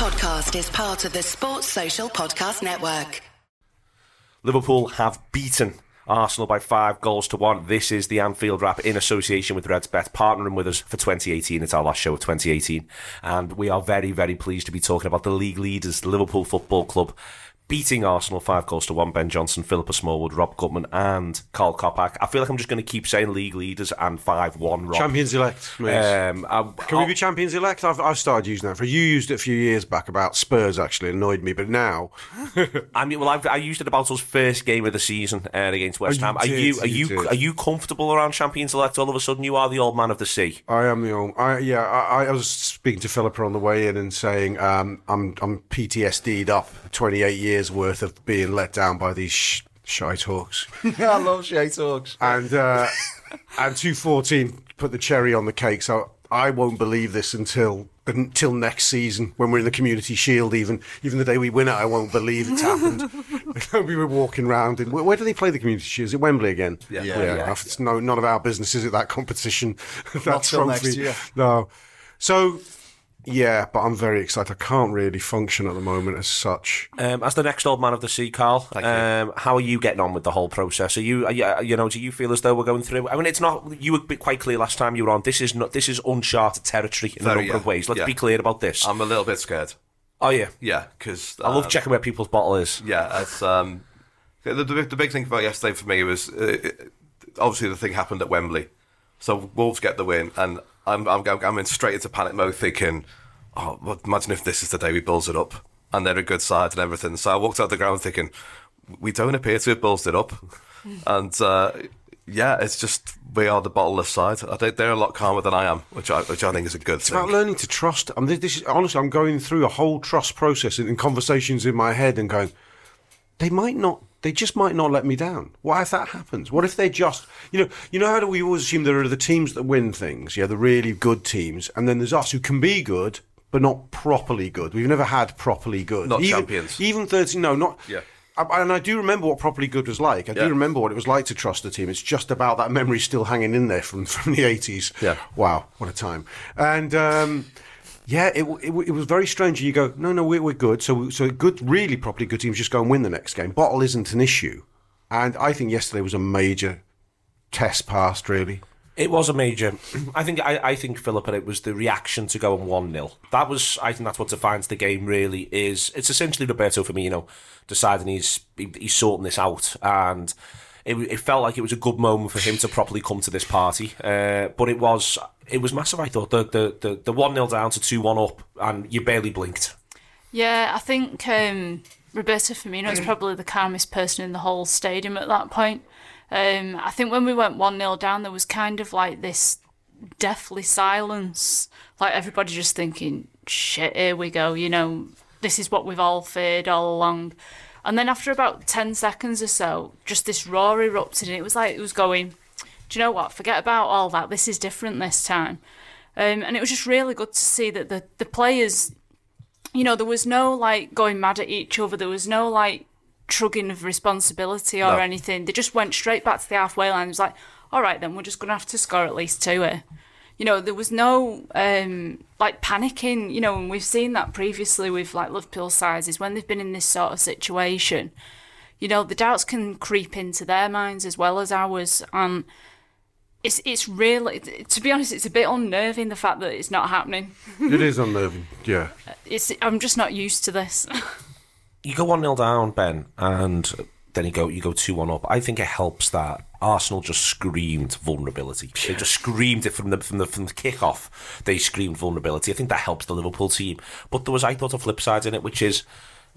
podcast is part of the Sports Social Podcast Network. Liverpool have beaten Arsenal by five goals to one. This is the Anfield Wrap in association with RedsBet, partnering with us for 2018. It's our last show of 2018. And we are very, very pleased to be talking about the league leaders, Liverpool Football Club, beating Arsenal five goals to one. Ben Johnson, Philippa Smallwood, Rob Gutmann, and Karl Coppack. I feel like I'm just going to keep saying league leaders and five one. Rob. Champions elect. Um, I, Can we be champions elect? I've, I've started using that. For you used it a few years back about Spurs. Actually, annoyed me, but now I mean, well, I've, I used it about us first game of the season uh, against West Oh, Ham. Are did, you are you you are you comfortable around Champions Elect? All of a sudden, you are the old man of the sea. I am the old. I, yeah, I, I was speaking to Philippa on the way in and saying um, I'm I'm PTSD'd up 28 years worth of being let down by these sh- shy talks. I love Shay Talks. and uh, and 214 put the cherry on the cake. So I won't believe this until until next season when we're in the Community Shield. Even even the day we win it, I won't believe it's happened. we were walking around in where, where do they play the Community Shield? Is it Wembley again? Yeah. yeah. Yeah. It's no none of our business, is it? That competition, that Not till trophy. next year. No. So. Yeah, but I'm very excited. I can't really function at the moment as such. Um, as the next old man of the sea, Karl, you. um, how are you getting on with the whole process? Are you, are you, you know, do you feel as though we're going through? I mean, it's not. You were quite clear last time you were on. This is not. This is uncharted territory in a number yeah. of ways. Let's Yeah. be clear about this. I'm a little bit scared. oh yeah, Yeah, because I love checking where people's bottle is. Yeah, it's um, the, the, big- the big thing about yesterday for me was uh, it- obviously the thing happened at Wembley, so Wolves get the win, and I'm I'm, going- I'm in straight into panic mode, thinking, oh, well, imagine if this is the day we bulls it up, and they're a good side and everything. So I walked out the ground thinking, we don't appear to have bulls it up, and uh, yeah, it's just we are the bottleless side. I think they're a lot calmer than I am, which I which I think is a good It's thing. about learning to trust. I mean, this is honestly, I'm going through a whole trust process in, in conversations in my head and going, they might not, they just might not let me down. What if that happens? What if they just, you know, you know how do we always assume there are the teams that win things, yeah, the really good teams, and then there's us who can be good but not properly good. We've never had properly good, Not even, champions. Even thirteen, no, not. Yeah. I- And I do remember what properly good was like. I Yeah. do remember what it was like to trust a team. It's just about that memory still hanging in there from, from the 80s. Yeah. Wow, what a time. And um, yeah, it, it, it was very strange. You go, no, no, we're, we're good. So, so good, really properly good teams just go and win the next game. Bottle isn't an issue. And I think yesterday was a major test passed, really. It was a major. I think. I, I think Philippa. It was the reaction to going one 0 That was. I think that's what defines the game. Really, is it's essentially Roberto Firmino deciding he's he, he's sorting this out, and it, it felt like it was a good moment for him to properly come to this party. Uh, but it was it was massive. I thought the the the, the one 0 down to two one up, and you barely blinked. Yeah, I think um, Roberto Firmino is probably the calmest person in the whole stadium at that point. Um, I think when we went 1 0 down, there was kind of like this deathly silence. Like everybody just thinking, shit, here we go, you know, this is what we've all feared all along. And then after about 10 seconds or so, just this roar erupted, and it was like it was going, do you know what? Forget about all that. This is different this time. Um, and it was just really good to see that the, the players you know, there was no like going mad at each other. There was no like shrugging of responsibility or No. anything. They just went straight back to the halfway line. It was like, all right, then we're just going to have to score at least two here. You know, there was no um, like panicking. You know, and we've seen that previously with like Liverpool sizes when they've been in this sort of situation. You know, the doubts can creep into their minds as well as ours, and it's it's really, to be honest, it's a bit unnerving the fact that it's not happening. it is unnerving, yeah. It's I'm just not used to this. you go one 0 down, Ben, and then you go you go two one up. I think it helps that Arsenal just screamed vulnerability. They just screamed it from the from the from the kickoff. They screamed vulnerability. I think that helps the Liverpool team. But there was, I thought, a flip side in it, which is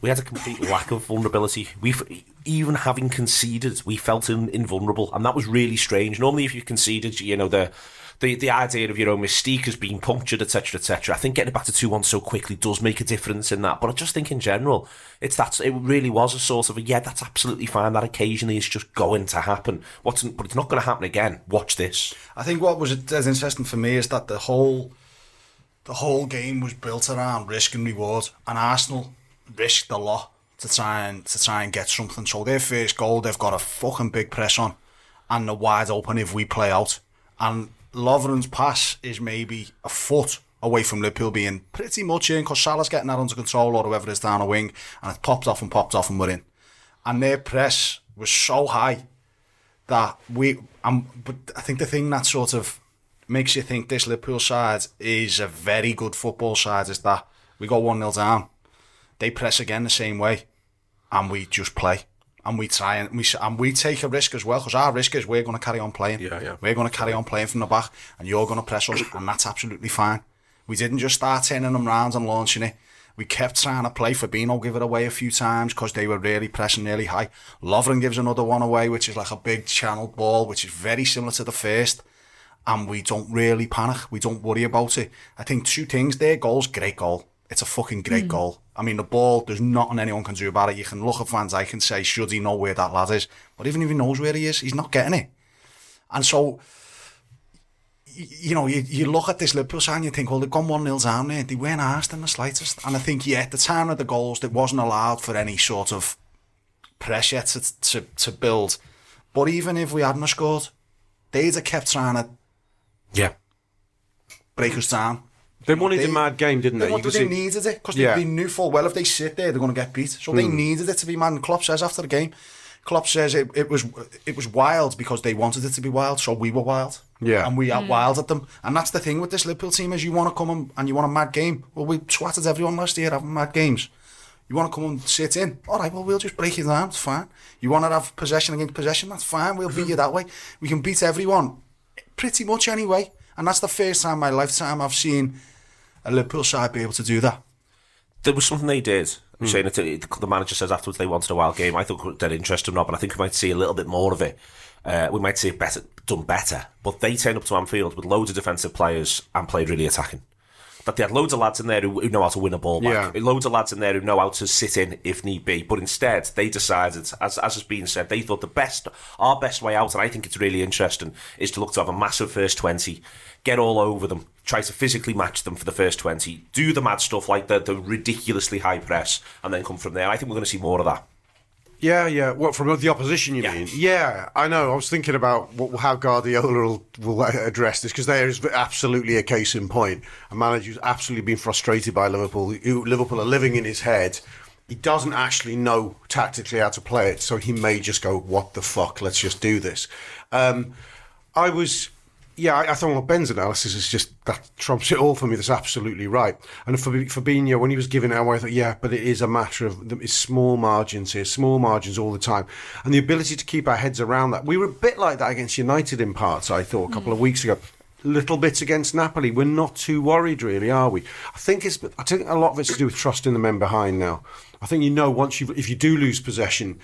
we had a complete lack of vulnerability. We even having conceded, we felt in, invulnerable, and that was really strange. Normally, if you conceded, you know the. The, the idea of your own mystique has been punctured, etc., etc. I think getting it back to two one so quickly does make a difference in that. But I just think in general, it's that it really was a sort of a yeah, that's absolutely fine. That occasionally is just going to happen. What's but it's not going to happen again. Watch this. I think what was as interesting for me is that the whole the whole game was built around risk and reward, and Arsenal risked a lot to try and to try and get something. So their first goal, they've got a fucking big press on, and they're wide open if we play out. And Lovren's pass is maybe a foot away from Liverpool being pretty much in because Salah's getting that under control or whoever is down a wing, and it popped off and popped off and we're in. And their press was so high that we. Um, but I think the thing that sort of makes you think this Liverpool side is a very good football side is that we got one 0 down, they press again the same way, and we just play. And we try and we and we take a risk as well because our risk is we're going to carry on playing. Yeah, yeah. We're going to carry on playing from the back, and you're going to press us, and that's absolutely fine. We didn't just start turning them round and launching it. We kept trying to play. Fabinho give it away a few times because they were really pressing really high. Lovren gives another one away, which is like a big channeled ball, which is very similar to the first. And we don't really panic. We don't worry about it. I think two things there. Goals, great goal. It's a fucking great hmm. goal. I mean, the ball, there's nothing anyone can do about it. You can look at Van Dijk and say, should he know where that lad is? But even if he knows where he is, he's not getting it. And so, you know, you, you look at this Liverpool side and you think, well, they've gone 1 0 down there. They weren't asked in the slightest. And I think, yeah, at the time of the goals, it wasn't allowed for any sort of pressure to, to, to build. But even if we hadn't have scored, they'd have kept trying to Yeah. break us down. They wanted They- a mad game, didn't they? They, You wanted, they see- needed eh? it because Yeah. they, they knew full well if they sit there, they're going to get beat. So they hmm. needed it to be mad. And Klopp says after the game, Klopp says it, it was it was wild because they wanted it to be wild, so we were wild. Yeah. and we are hmm. wild at them. And that's the thing with this Liverpool team is you want to come and, and you want a mad game. Well, we swatted everyone last year having mad games. You want to come and sit in? All right, well, we'll just break you down. It's fine. You want to have possession against possession? That's fine. We'll beat you that way. We can beat everyone pretty much anyway. And that's the first time in my lifetime I've seen a Liverpool side be able to do that. there was something they did. I'm saying it, it, the manager says afterwards they wanted a wild game. I thought that interested not, and I think we might see a little bit more of it. Uh, we might see it better, done better. But they turned up to Anfield with loads of defensive players and played really attacking. That they had loads of lads in there who, who know how to win a ball back. Yeah. Loads of lads in there who know how to sit in if need be. But instead, they decided, as, as has been said, they thought the best, our best way out, and I think it's really interesting, is to look to have a massive first 20, get all over them, try to physically match them for the first 20, do the mad stuff like the, the ridiculously high press, and then come from there. I think we're going to see more of that. Yeah, yeah. What from the opposition? You Yeah. mean? Yeah, I know. I was thinking about what, how Guardiola will, will address this because there is absolutely a case in point. A manager who's absolutely been frustrated by Liverpool. Who, Liverpool are living in his head. He doesn't actually know tactically how to play it, so he may just go, "What the fuck? Let's just do this." Um, I was. Yeah, I, I thought well, Ben's analysis is just that trumps it all for me. That's absolutely right. And for Fabinho, when he was giving it away, I thought, yeah, but it is a matter of it's small margins here, small margins all the time, and the ability to keep our heads around that. We were a bit like that against United in parts. I thought a couple of weeks ago. Little bits against Napoli. We're not too worried, really, are we? I think it's. I think a lot of it's to do with trusting the men behind now. I think you know once you if you do lose possession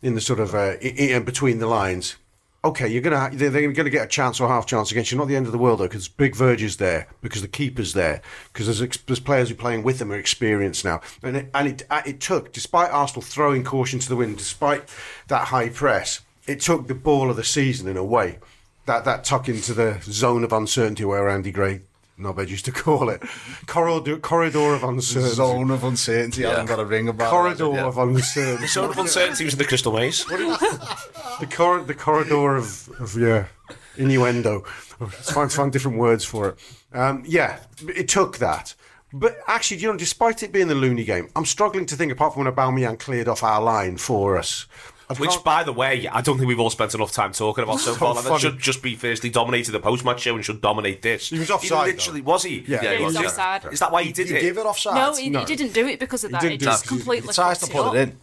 in the sort of uh, i- in between the lines, okay, you're gonna they're, they're to get a chance or half chance against you. Not the end of the world though, because Big Verge is there, because the keeper's there, because there's, ex- there's players who are playing with them are experienced now, and it, and it it took, despite Arsenal throwing caution to the wind, despite that high press, it took the ball of the season in a way. That that tuck into the zone of uncertainty where Andy Gray. Knobhead used to call it corridor, corridor of uncertainty. Zone of uncertainty. I haven't got a ring about corridor it. of uncertainty. The zone of uncertainty was in the Crystal Maze. the cor- the corridor of, of yeah innuendo. Let's find find different words for it. Um, yeah, it took that. But actually, you know, despite it being the loony game, I'm struggling to think, apart from when Aubameyang cleared off our line for us. I Which, can't- by the way, I don't think we've all spent enough time talking about so So far. Like, that should just be firstly dominated the post-match show and should dominate this. He was offside, literally was he? Yeah, Yeah, He was yeah. offside. Is that why he did You it? give it offside. No, he, No. he didn't do it because of He that. didn't He do it just because he- completely He tries to fucked put up. it in.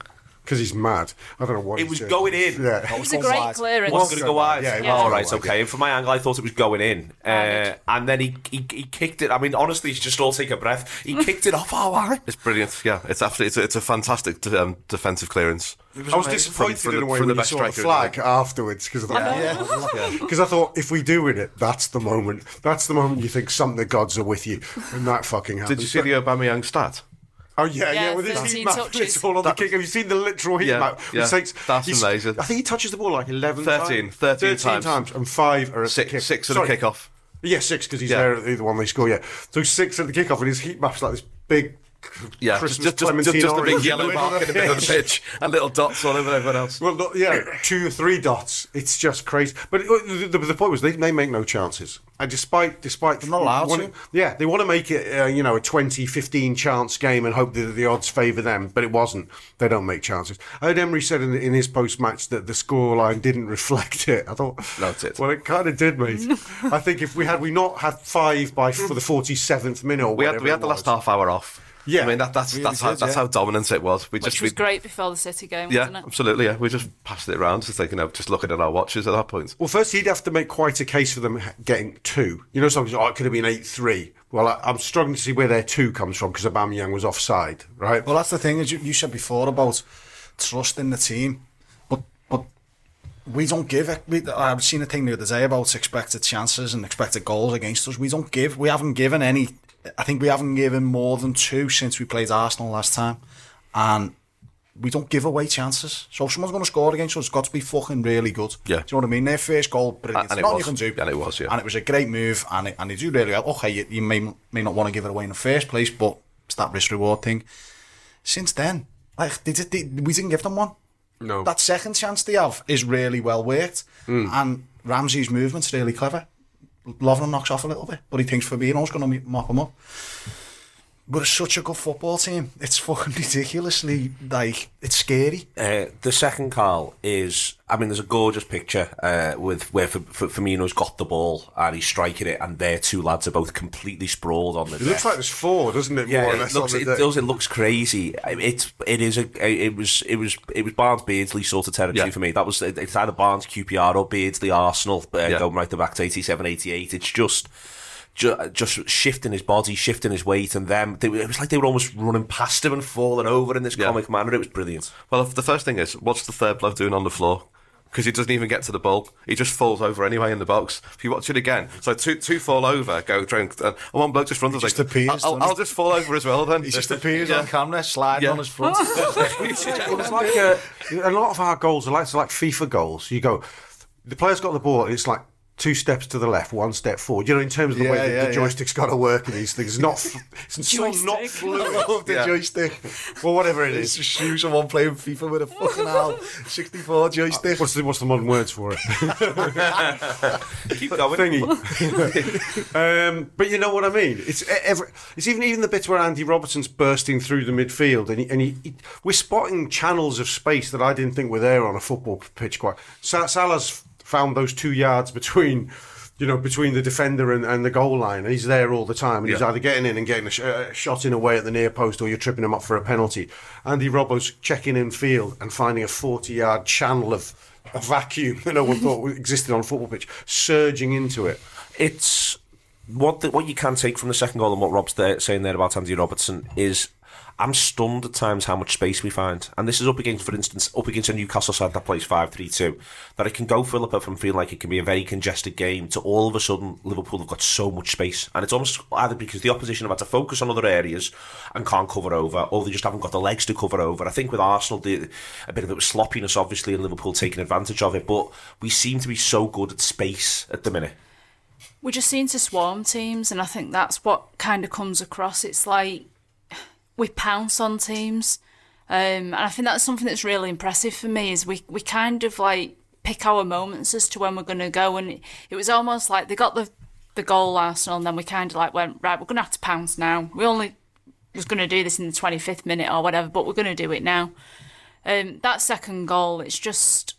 Because he's mad. I don't know what It he's was doing. going in. Yeah. It was a great wide. clearance. was going to go wide. Yeah, it Yeah. was All wide, okay. And from my angle, I thought it was going in, uh, and then he, he he kicked it. I mean, honestly, it's just all take a breath. He kicked it off our line. It's brilliant. Yeah, it's absolutely it's a, it's a fantastic um, defensive clearance. I was disappointed From- from in a way from when the you best saw the flag isn't afterwards because I thought, Yeah. Because I thought if we do win it, that's the moment. That's the moment you think something the gods are with you, and that fucking happens. Did you see the Aubameyang stat? Oh yeah, yeah. Yeah, with his 13 heat map, touches. it's all on the kick. Have you seen the literal heat Yeah, map? yeah. It takes- That's amazing. I think he touches the ball like 11 13, times. 13 times. times, and five are at Six, the kick. six at Sorry. the kickoff. Yeah, six because he's Yeah. there at the one they score. Yeah, so six at the kickoff, and his heat map's like this big. Yeah, Christmas just, just, just, just a big yellow in mark in the middle of the pitch. pitch and little dots all over everyone else. Well, yeah, two or three dots. It's just crazy. But uh, the, the, the point was they, they make no chances. And despite despite They're not allowed wanting- to. yeah, they want to make it uh, you know a 20-15 chance game and hope that the odds favour them, but it wasn't. They don't make chances. I heard Emery said in, in his post match that the scoreline didn't reflect it. I thought No, it. Well, it kind of did, mate. I think if we had we not had five by for the forty seventh minute, or We had we had it the last half hour off. Yeah. I mean that, that's Really that's how did, that's yeah. how dominant it was. We Which just was we, great before the City game, yeah, wasn't it? absolutely. Yeah, we just passed it around, just like you know, just looking at our watches at that point. Well, first he'd have to make quite a case for them getting two. You know, something. Oh, it could have been eight three. Well, I, I'm struggling to see where their two comes from because Aubameyang was offside, right? Well, that's the thing as you, you said before about trust in the team, but but we don't give it. We, I've seen a thing the other day about expected chances and expected goals against us. We don't give. We haven't given any. I think we haven't given more than two since we played Arsenal last time, and we don't give away chances. So if someone's going to score against us, it's got to be fucking really good. Yeah. do you know what I mean? Their first goal, brilliant. And it was. you can do. And it was, yeah. And it was a great move, and it, and they do really well. Okay, you, you may may not want to give it away in the first place, but it's that risk reward thing. Since then, like they, did- they, we didn't give them one. No. That second chance they have is really well worked, hmm. and Ramsey's movement's really clever. Lovren knocks off a little bit, but he thinks Fabinho's going to mop him up. But it's such a good football team. It's fucking ridiculously like it's scary. Uh, the second call is, I mean, there's a gorgeous picture uh, with where F- F- Firmino's got the ball and he's striking it, and their two lads are both completely sprawled on the It deck. looks like there's four, doesn't it? Yeah, more or it less looks. on It the day? does. It looks crazy. It's. It is a. It was. It was. It was Barnes Beardsley sort of territory Yeah. for me. That was. It's either Barnes QPR or Beardsley Arsenal. Uh, Yeah. Going right the back to 87, 88. It's just. Ju- Just shifting his body, shifting his weight, and them. They, it was like they were almost running past him and falling over in this Yeah. comic manner. It was brilliant. Well, the first thing is, what's the third bloke doing on the floor? Because he doesn't even get to the ball. He just falls over anyway in the box. If you watch it again, so two two fall over, go drink, and one bloke just runs. He just appears, I'll, doesn't I'll just fall over as well. Then He just appears Yeah. on camera, sliding Yeah. on his front. It's like uh, a lot of our goals are like, it's like FIFA goals. You go, the player's got the ball, and it's like two steps to the left, one step forward. You know, in terms of the Yeah, way that yeah, the yeah. joystick's got to work in these things. It's not, f- it's still not Joystick. fluid. I love the Yeah. joystick. Well, whatever it It's is. just shoes someone playing FIFA with a fucking Al 64 joystick. What's the, what's the modern words for it? Keep going. Thingy. um, but you know what I mean. It's e- every, It's even even the bit where Andy Robertson's bursting through the midfield, and, he, and he, he- we're spotting channels of space that I didn't think were there on a football pitch. Quite. Sa- Salah's found those two yards between. You know, between the defender and, and the goal line, and he's there all the time. And he's either getting in and getting a, sh- a shot in away at the near post, or you're tripping him up for a penalty. Andy Robbo's checking in field and finding a 40 yard channel of a vacuum that no one thought existed on a football pitch, surging into it. it's what the, what you can take from the second goal and what Rob's there, saying there about Andy Robertson is I'm stunned at times how much space we find, and this is up against, for instance, up against a Newcastle side that plays five three two, that it can go Philip from feeling like it can be a very congested game to all of a sudden Liverpool have got so much space, and it's almost either because the opposition have had to focus on other areas and can't cover over, or they just haven't got the legs to cover over. I think with Arsenal, the, a bit of it was sloppiness, obviously, and Liverpool taking advantage of it, but we seem to be so good at space at the minute. we just seem to swarm teams, and I think that's what kind of comes across. It's like we pounce on teams, um, and I think that's something that's really impressive for me. Is we we kind of like pick our moments as to when we're going to go, and it, it was almost like they got the the goal Arsenal, and then we kind of like went right. We're going to have to pounce now. We only was going to do this in the twenty fifth minute or whatever, but we're going to do it now. Um, that second goal, it's just.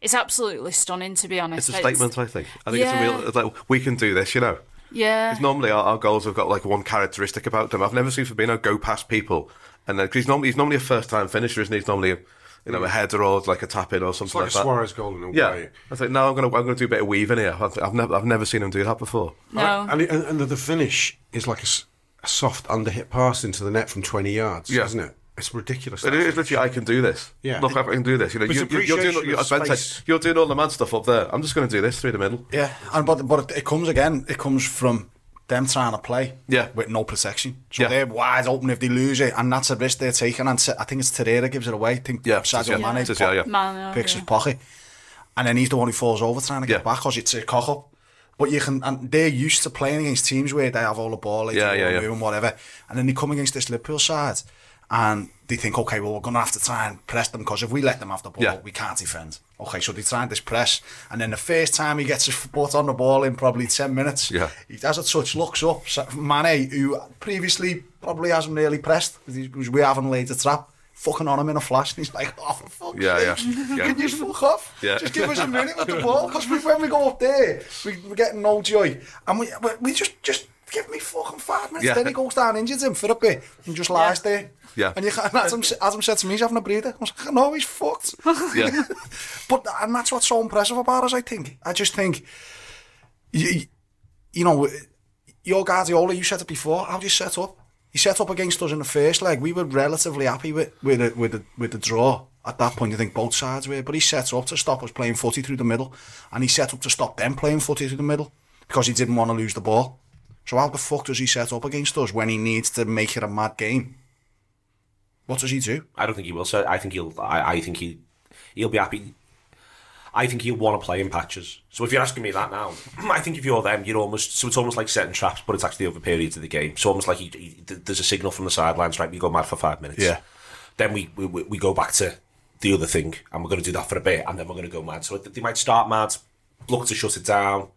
It's absolutely stunning, to be honest. It's a statement, I think. I think it's a Yeah. real. It's like we can do this, you know. Yeah. Because normally our, our goals have got like one characteristic about them. I've never seen Fabinho go past people, and then 'cause he's normally he's normally a first time finisher, isn't he? He's normally a, you know a header or like a tap in or something It's like a that. Suarez goal in a Yeah, way. I think no, I'm gonna I'm gonna do a bit of weaving here. I've, I've never I've never seen him do that before. No. And, and, and the finish is like a soft underhit pass into the net from 20 yards, Yeah. isn't it? It's ridiculous. It that is literally, I can do this. Yeah. Look, I can do this. You know, you, it's you, you're doing, you, of as Ben said, space. you're doing all the mad stuff up there. I'm just going to do this through the middle. Yeah, and but but it, it comes again. It comes from them trying to play. Yeah. with no protection. So Yeah. they're wide open if they lose it, and that's a risk they're taking. And I think it's Torreira gives it away. I think Yeah, Sadio yeah. Mane It's- yeah, yeah. Mane, picks yeah. his pocket, and then he's the one who falls over trying to get Yeah. back because it's a cock up. But you can, and they're used to playing against teams where they have all the ball, like Yeah, yeah, yeah. and whatever, and then they come against this Liverpool side, and they think, okay, well, we're going to have to try and press them because if we let them have the ball, Yeah. we can't defend. Okay, so they try and this press, and then the first time he gets his foot on the ball in probably 10 minutes, Yeah. he has a touch, looks up. Mane, who previously probably hasn't really pressed because we haven't laid the trap, fucking on him in a flash, and he's like, oh, for fuck's Yeah, yeah, sake, yeah. Can you just fuck off? Yeah. Just give us a minute with the ball, because when we go up there, we, we're getting no joy, and we, we, we just, just give me fucking five minutes. Yeah. Then he goes down, injures him for a bit, and just lies there. Yeah. And you can't, Adam, Adam said to me, he's having a breather. I was like, no, he's fucked. Yeah. But and that's what's so impressive about us. I think. I just think, you, you know, your Guardiola. You said it before. How do you set up? He set up against us in the first leg. We were relatively happy with with the, with the, with the draw. At that point, I think both sides were. But he set up to stop us playing footy through the middle, and he set up to stop them playing footy through the middle because he didn't want to lose the ball. So how the fuck does he set up against us when he needs to make it a mad game? What does he do? I don't think he will. So I think he'll. I, I think he he'll be happy. I think he'll want to play in patches. So if you're asking me that now, I think if you're them, you're almost so it's almost like setting traps, but it's actually over periods of the game. So almost like he, he, there's a signal from the sidelines, right? We go mad for five minutes. Yeah. Then we we, we go back to the other thing, and we're going to do that for a bit, and then we're going to go mad. So they might start mad, look to shut it down,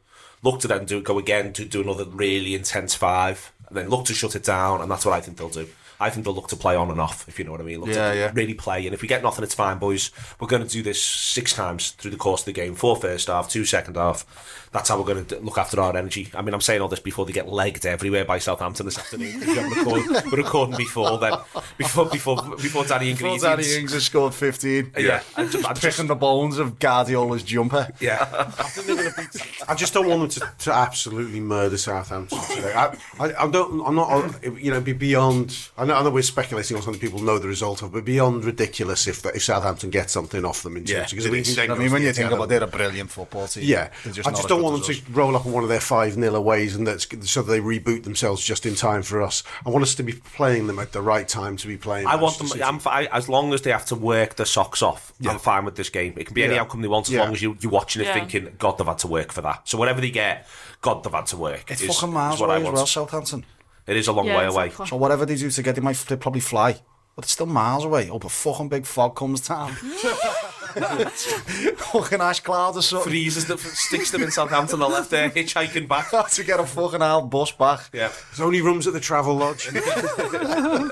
look to then do go again to do another really intense five, and then look to shut it down, and that's what I think they'll do. I think they'll look to play on and off, if you know what I mean. Look Yeah, to yeah. really play, and if we get nothing, it's fine, boys. We're going to do this six times through the course of the game: four first half, two second half. That's how we're going to look after our energy. I mean, I'm saying all this before they get legged everywhere by Southampton this afternoon. We're recording, we're recording before then, before before before Danny Before Danny Ings has scored 15. Yeah, and just, and just, Picking the bones of Guardiola's jumper. yeah. I just don't want them to, to absolutely murder Southampton today. I, I, I don't. I'm not. You know, be beyond. I know, I know we're speculating on something people know the result of, but beyond ridiculous if if Southampton get something off them in terms because it we I mean, when you think about it, they're a brilliant football team. Yeah, They're I just don't good want them to roll up on one of their five nil aways and that's so that they reboot themselves just in time for us. I want us to be playing them at the right time to be playing. I want them. Manchester I'm, fi- as long as they have to work their socks off. I'm fine with this game. It can be any outcome they want, as Yeah. long as you, you're watching it Yeah. thinking, "God, they've had to work for that." So whatever they get, God, they've had to work. It's is- fucking is miles what I away as want. well, Southampton. It is a long Yeah, way away. exactly. So whatever they do to get, they might they'll probably fly. But it's still miles away. Oh, but fucking big fog comes down. fucking ash cloud or something. Freezes them, sticks them in Southampton. They're left there hitchhiking back. to get a fucking old bus back. Yeah, There's only rooms at the Travel Lodge.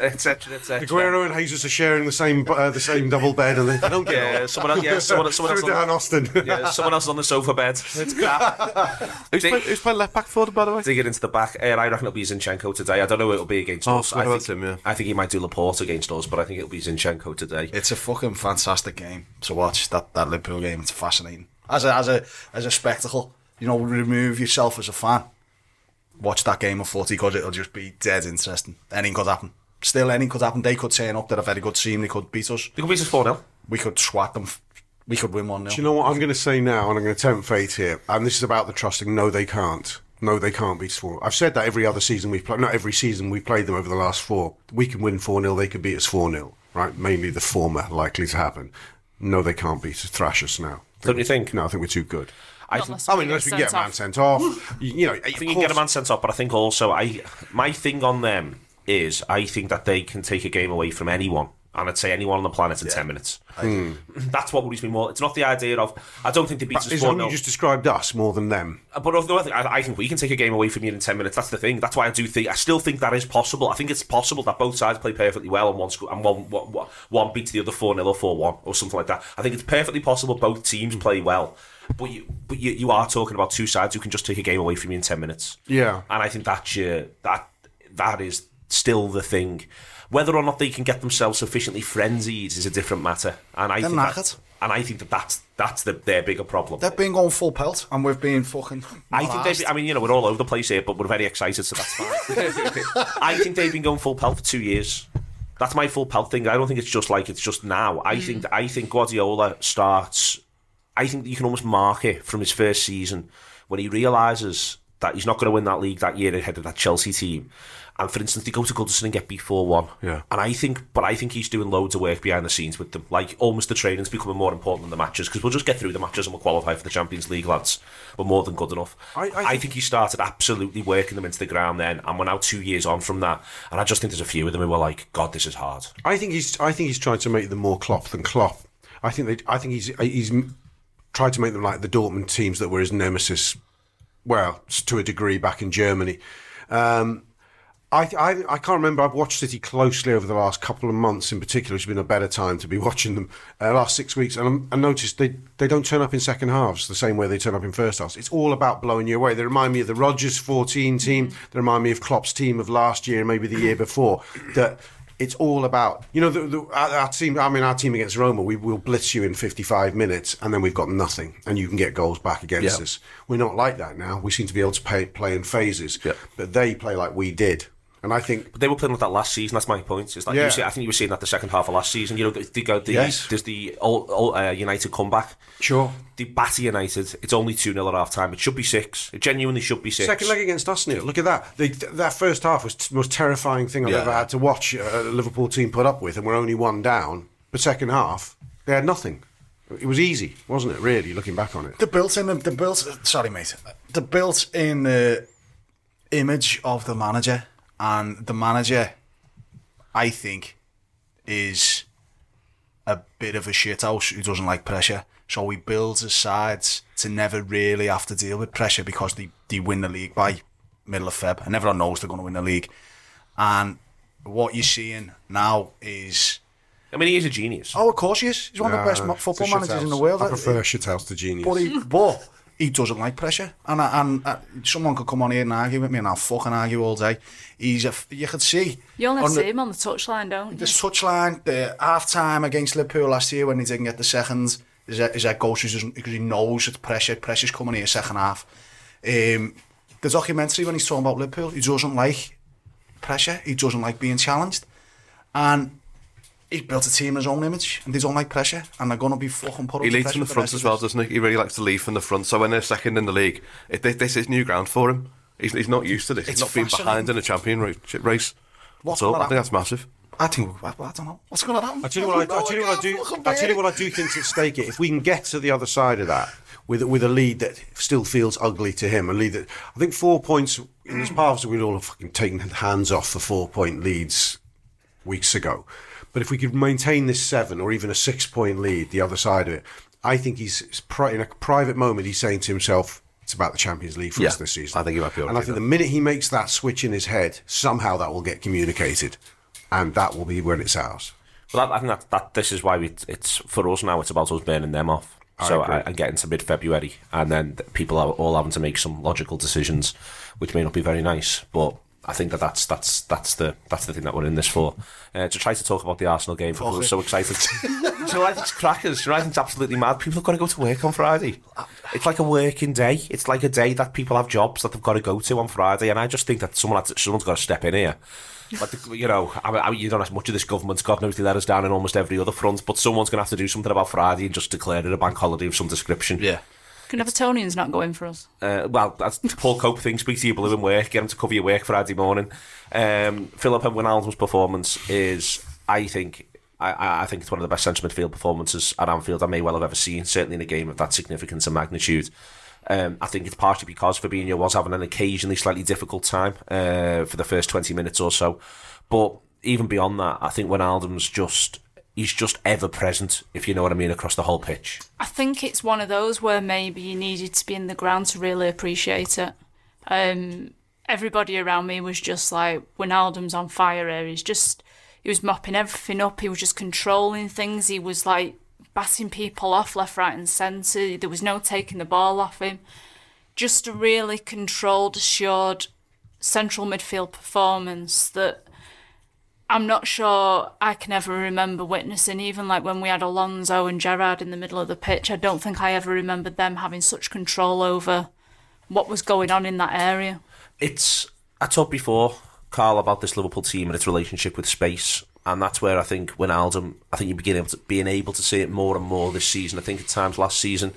etc. etc. Aguero and Jesus are sharing the same uh, the same double bed, and they don't get Yeah, on. someone else. Yeah, someone, someone else. Through On, Dan Austin. yeah, someone else on the sofa bed. It's crap. Who's, Dig- playing, who's playing left back for them, by the way? Dig it into the back. Uh, I reckon it'll be Zinchenko today. I don't know who it'll be against Oh, us. I think, him, yeah. I think he might do Laporte against us, but I think it'll be Zinchenko today. It's a fucking fantastic game to watch. That that Liverpool game. It's fascinating as a as a as a spectacle. You know, remove yourself as a fan. Watch that game of footy because it'll just be dead interesting. Anything could happen. Still, anything could happen. They could turn up. They're a very good team. They could beat us. They could beat us 4 0. We could swat them. We could win one Do you know what I'm going to say now, and I'm going to tempt fate here, and this is about the trusting. No, they can't. No, they can't beat us four. I've said that every other season we've played. Not every season we've played them over the last four. We can win four 0 They could beat us four 0 Right, mainly the former likely to happen. No, they can't beat us. Thrash us now. Don't you think? No, I think we're too good. I Not think, unless I mean, unless we get can a man sent off, you, you know. I think you can get a man sent off, but I think also I my thing on them is I think that they can take a game away from anyone. And I'd say anyone on the planet in 10 minutes. Hmm. That's what worries me more. It's not the idea of, I don't think they beat us 4 only 0. you just described us more than them. Uh, but although I think, I I think we can take a game away from you in 10 minutes. That's the thing. That's why I do think, I still think that is possible. I think it's possible that both sides play perfectly well and one, sco- and one, one, one- beats the other 4 0 or 4 1 or something like that. I think it's perfectly possible both teams play hmm. well. But you, but you, you are talking about two sides who can just take a game away from you in 10 minutes. Yeah. And I think that's your, that, that is still the thing. Whether or not they can get themselves sufficiently frenzied is a different matter. And I They're think that, and I think that that's, that's the, their bigger problem. They've been going full pelt, and we've been fucking. I think they've. I mean, you know, we're all over the place here, but we're very excited, so that's fine. I think they've been going full pelt for two years. That's my full pelt thing. I don't think it's just like it's just now. I mm. think I think Guardiola starts. I think you can almost mark it from his first season when he realizes that he's not going to win that league that year ahead of that Chelsea team, And for instance, they go to Goodison and get beat four one. Yeah. And I think, but I think he's doing loads of work behind the scenes with them. Like almost the training's becoming more important than the matches because we'll just get through the matches and we'll qualify for the Champions League, lads. We're more than good enough. I- I I think- think he started absolutely working them into the ground then, and we're now two years on from that. And I just think there's a few of them who were like, God, this is hard. I think he's. I think he's trying to make them more Klopp than Klopp. I think they. I think he's. He's tried to make them like the Dortmund teams that were his nemesis. Well, to a degree, back in Germany. Um, I, I I can't remember. I've watched City closely over the last couple of months, in particular. It's been a better time to be watching them. Uh, last six weeks, and I'm, I noticed they they don't turn up in second halves the same way they turn up in first halves. It's all about blowing you away. They remind me of the Rodgers 14 team. They remind me of Klopp's team of last year, and maybe the year before. That it's all about you know the, the, our, team. I mean, our team against Roma, we will blitz you in 55 minutes, and then we've got nothing, and you can get goals back against Yeah. us. We're not like that now. We seem to be able to play, play in phases, Yeah. but they play like we did. And I think But they were playing like that last season. That's my point. Is that Yeah. you see, I think you were seeing that the second half of last season. You know, they go. The, Yes. There's the old, old, uh, United comeback. Sure. The batter United. It's only two 0 at half time. It should be six. It genuinely should be six. Second leg against us, Neil. Look at that. They, that first half was the most terrifying thing I've Yeah. ever had to watch a Liverpool team put up with, and we're only one down. But second half, they had nothing. It was easy, wasn't it? Really, looking back on it. The built in the built sorry mate the built in the image of the manager and the manager I think is a bit of a shithouse who doesn't like pressure so he builds his sides to never really have to deal with pressure because they, they win the league by middle of Feb and everyone knows they're going to win the league and what you're seeing now is I mean, he is a genius. oh of course he is he's one of the best mo- it's football a managers in shithouse. the world I prefer shithouse to genius. but he, but he doesn't like pressure. And, and, uh, someone could come on here and argue with me and I'll fucking argue all day. He's a, you could see. You only on see the, him on the touchline, don't you? The touchline, the half-time against Liverpool last year when he didn't get the second, is that, is that goal because he knows it's pressure, pressure's coming here second half. Um, the documentary when he's talking about Liverpool, he doesn't like pressure, he doesn't like being challenged. And He's built a team in his own image, and they don't like pressure, and they're going to be fucking put up He leads from the front rest as well, doesn't he? He really likes to lead from the front. So when they're second in the league, it, this, this is new ground for him. He's, he's not used to this. It's He's not being behind in a champion ra- race. What's so gonna I think that's massive. I think I, I don't know what's going to happen. I tell you what I, I tell you what I do. I tell you what I do think at stake. It if we can get to the other side of that with with a lead that still feels ugly to him, a lead that I think four points in his past we'd all have fucking taken hands off the four point leads weeks ago. But if we could maintain this seven or even a six point lead, the other side of it, I think he's in a private moment. He's saying to himself. It's about the Champions League for Yeah, us this season. I think he might be And I think that. the minute he makes that switch in his head, somehow that will get communicated, and that will be when it's ours. Well, I think that, that this is why we, it's for us now. It's about us burning them off. so agree. I, and getting to mid February, and then people are all having to make some logical decisions, which may not be very nice. But I think that that's that's that's the that's the thing that we're in this for. Uh, to try to talk about the Arsenal game because we're so excited. so I think it's crackers. I think it's absolutely mad. People have got to go to work on Friday. It's like a working day. It's like a day that people have jobs that they've got to go to on Friday, and I just think that someone to, someone's got to step in here. Like the, you know, I, I, you don't have much of this government. God knows they let us down in almost every other front, but someone's going to have to do something about Friday and just declare it a bank holiday of some description. Yeah. Evertonians not go in for us? Uh, well, that's Paul Cope thing. Speak to your blue and work. Get him to cover your work Friday morning. Um, Philip Wijnaldum's performance is, I think, I- I, think it's one of the best centre midfield performances at Anfield I may well have ever seen. Certainly in a game of that significance and magnitude. Um, I think it's partially because Fabinho was having an occasionally slightly difficult time uh, for the first twenty minutes or so. But even beyond that, I think Wijnaldum's just. He's just ever present, if you know what I mean, across the whole pitch. I think it's one of those where maybe you needed to be in the ground to really appreciate it. Um, everybody around me was just like, Wijnaldum's on fire here. He's just, he was mopping everything up. He was just controlling things. He was like batting people off left, right, and centre. There was no taking the ball off him. Just a really controlled, assured central midfield performance that I'm not sure I can ever remember witnessing, even like when we had Alonso and Gerrard in the middle of the pitch. I don't think I ever remembered them having such control over what was going on in that area. it's I talked before, Karl, about this Liverpool team and its relationship with space, and that's where I think when Wijnaldum, I think you begin able to being able to see it more and more this season. I think at times last season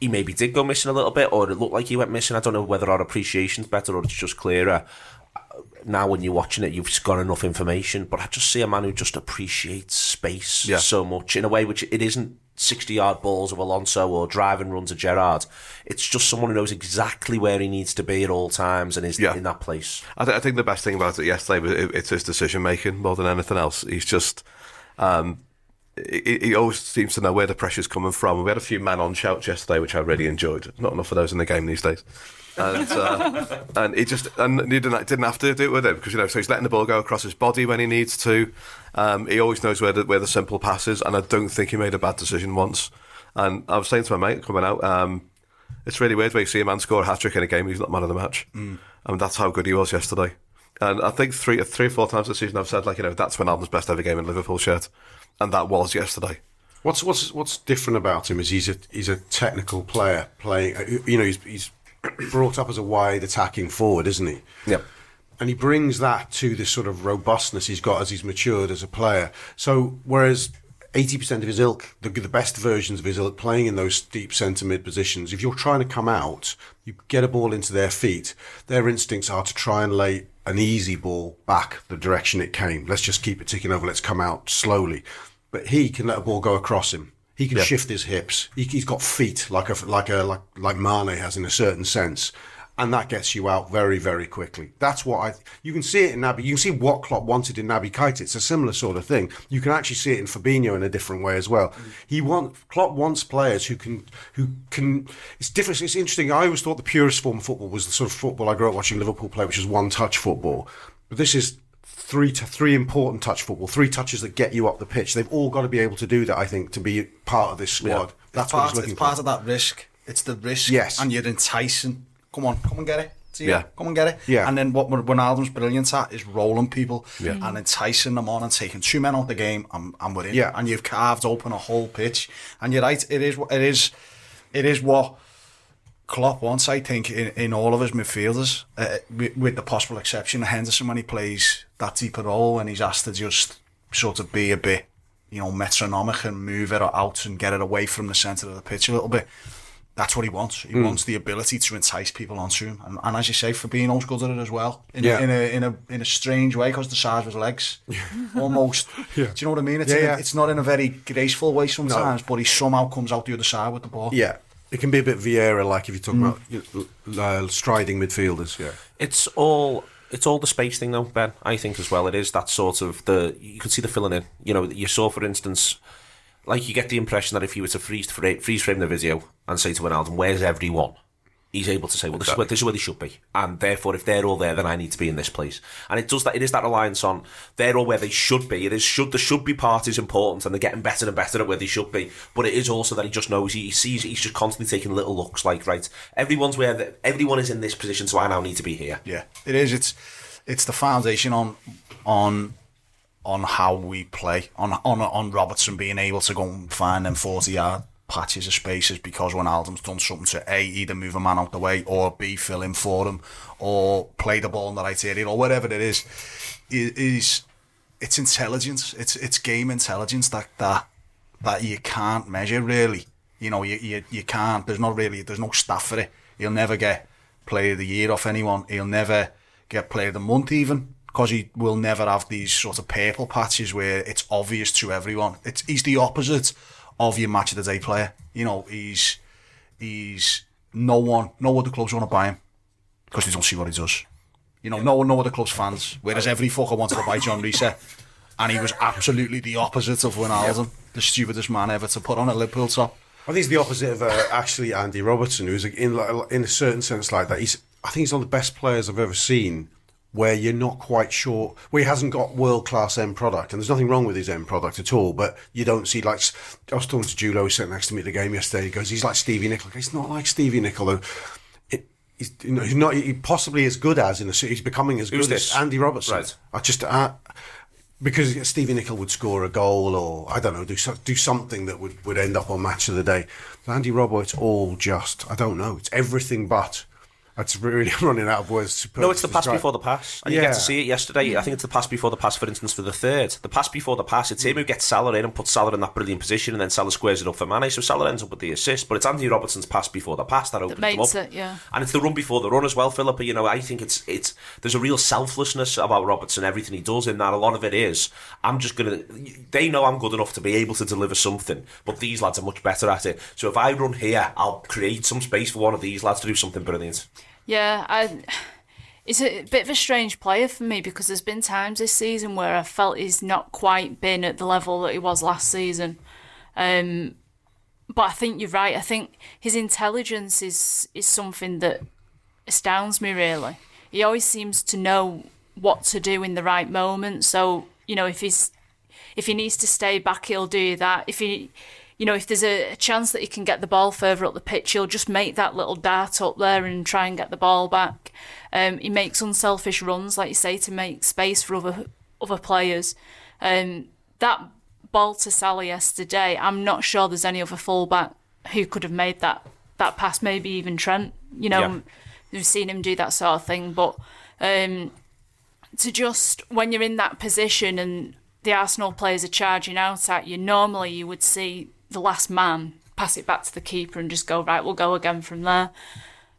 he maybe did go missing a little bit, or it looked like he went missing. I don't know whether our appreciation's better or it's just clearer. Now when you're watching it, you've got enough information. But I just see a man who just appreciates space Yeah. so much in a way which it isn't 60 yard balls of Alonso or driving runs of Gerrard. It's just someone who knows exactly where he needs to be at all times and is Yeah. in that place. I, th- I think the best thing about it yesterday was it, it's his decision making more than anything else. He's just, um, he, he always seems to know where the pressure's coming from. We had a few man on shouts yesterday, which I really enjoyed. Not enough of those in the game these days. And uh, and he just and he didn't didn't have to do it with him because you know so he's letting the ball go across his body when he needs to. Um, he always knows where the where the simple pass is, and I don't think he made a bad decision once. And I was saying to my mate coming out, um, it's really weird when you see a man score a hat trick in a game he's not man of the match. Mm. I mean, that's how good he was yesterday. And I think three, three or four times this season I've said, like, you know, that's when Wijnaldum's best ever game in Liverpool shirt. And that was yesterday. What's what's what's different about him is he's a he's a technical player playing. You know, he's he's brought up as a wide attacking forward, isn't he? Yep. And he brings that to this sort of robustness he's got as he's matured as a player. So whereas. 80% of his ilk, the, the best versions of his ilk, playing in those deep centre mid positions. If you're trying to come out, you get a ball into their feet. Their instincts are to try and lay an easy ball back the direction it came. Let's just keep it ticking over. Let's come out slowly. But he can let a ball go across him. He can shift his hips. He, he's got feet like a like a like like Mane has in a certain sense, and that gets you out very very quickly. That's what I. You can see it in Naby. You can see what Klopp wanted in Naby Keita. It's a similar sort of thing. You can actually see it in Fabinho in a different way as well. Mm. He want Klopp wants players who can who can. It's different. It's interesting. I always thought the purest form of football was the sort of football I grew up watching Liverpool play, which is one touch football. But this is three to three important touch football, three touches that get you up the pitch. They've all got to be able to do that. I think to be part of this squad. That's it's what part, he's looking it's part of that risk. It's the risk. Yes. And you're enticing. Come on, come and get it. See Yeah. ya. Come and get it. Yeah. And then what Ronaldo's brilliant at is rolling people mm. and enticing them on and taking two men out of the game and, and we're in. Yeah. And you've carved open a whole pitch. And you're right, it is it is it is what Klopp wants, I think, in, in all of his midfielders, uh, with, with the possible exception of Henderson when he plays that deeper role and he's asked to just sort of be a bit, you know, metronomic and move it out and get it away from the centre of the pitch a little bit. That's what he wants. He Hmm. wants the ability to entice people onto him, and, and as you say, for being Fabinho's good at it as well. In, Yeah. a, in a in a in a strange way because the size of his legs, almost. Yeah. Do you know what I mean? It's Yeah, a- yeah. it's not in a very graceful way sometimes, but he somehow comes out the other side with the ball. Yeah, it can be a bit Vieira like if you're talking about you know, uh, striding midfielders. Yeah. It's all it's all the space thing though, Ben. I think as well. It is that sort of the you can see the filling in. You know, you saw for instance, like you get the impression that if you were to freeze fra- freeze frame the video and say to Ronaldo, "Where's everyone?" He's able to say, "Well, this is where this is where they should be," and therefore, if they're all there, then I need to be in this place. And it does that. It is that reliance on they're all where they should be. It is should the should be part is important, and they're getting better and better at where they should be. But it is also that he just knows he, he sees he's just constantly taking little looks like right. Everyone's where the, everyone is in this position, so I now need to be here. Yeah, it is. It's it's the foundation on on on how we play on on on Robertson being able to go and find them forty yard patches of spaces because Wijnaldum's done something to a either move a man out the way or b fill in for him or play the ball in the right area or whatever it is. It is it's intelligence. It's it's game intelligence that that that you can't measure really. You know, you, you you can't. There's not really. There's no staff for it. He'll never get player of the year off anyone. He'll never get player of the month even because he will never have these sort of purple patches where it's obvious to everyone. It's he's the opposite of your match of the day player. You know, he's he's no one, no other clubs want to buy him because they don't see what he does. You know, no one, no other clubs fans. Whereas every fucker wanted to buy John Reese, and he was absolutely the opposite of Wijnaldum, the stupidest man ever to put on a Liverpool top. I think he's the opposite of uh, actually Andy Robertson, who's in in a certain sense like that. He's I think he's one of the best players I've ever seen. Where you're not quite sure, where he hasn't got world class end product, and there's nothing wrong with his end product at all. But you don't see like I was talking to Julo, who sat next to me at the game yesterday. He goes, he's like Stevie Nicol. He's not like Stevie Nicol. though. It, he's, you know, he's not. He possibly as good as in a. He's becoming as Who's good this? as Andy Robertson. Right. I just uh, because Stevie Nicol would score a goal or I don't know do do something that would, would end up on match of the day. But Andy Robbo, it's all just I don't know. It's everything but That's really I'm running out of words to put. No, it's the pass describe- before the pass. And you get to see it yesterday. I think it's the pass before the pass, for instance, for the third. The pass before the pass, it's him who gets Salah in and puts Salah in that brilliant position, and then Salah squares it up for Mane. So Salah ends up with the assist, but it's Andy Robertson's pass before the pass that opens them makes up. it, yeah. And it's the run before the run as well, Philippa. You know, I think it's it's there's a real selflessness about Robertson, everything he does in that. A lot of it is, I'm just gonna. They know I'm good enough to be able to deliver something, but these lads are much better at it. So if I run here, I'll create some space for one of these lads to do something brilliant. Yeah, I. It's a bit of a strange player for me because there's been times this season where I felt he's not quite been at the level that he was last season. Um, but I think you're right. I think his intelligence is is something that astounds me. Really, he always seems to know what to do in the right moment. So you know, if he's if he needs to stay back, he'll do that. If he, you know, if there's a, chance that he can get the ball further up the pitch, he'll just make that little dart up there and try and get the ball back. Um, he makes unselfish runs, like you say, to make space for other other players. Um, that ball to Salah yesterday, I'm not sure there's any other fullback who could have made that that pass. Maybe even Trent. You know, Yeah. we've seen him do that sort of thing, but. Um, to just when you're in that position and the Arsenal players are charging out at you, normally you would see the last man pass it back to the keeper and just go right, we'll go again from there.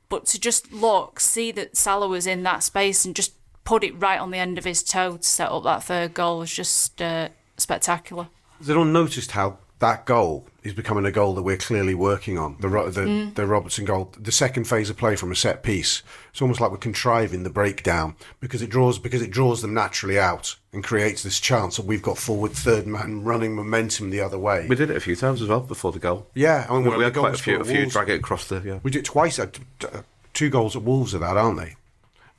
But to just look, see that Salah was in that space and just put it right on the end of his toe to set up that third goal was just uh, spectacular. Has anyone noticed how that goal is becoming a goal that we're clearly working on? The Ro- the, the Robertson goal, the second phase of play from a set piece. It's almost like we're contriving the breakdown because it draws because it draws them naturally out and creates this chance that we've got forward third man running momentum the other way. We did it a few times as well before the goal. yeah, I mean, We, we had quite a few, a few drag it across the. Yeah. We did twice. Uh, t- uh, two goals at Wolves of that, aren't they?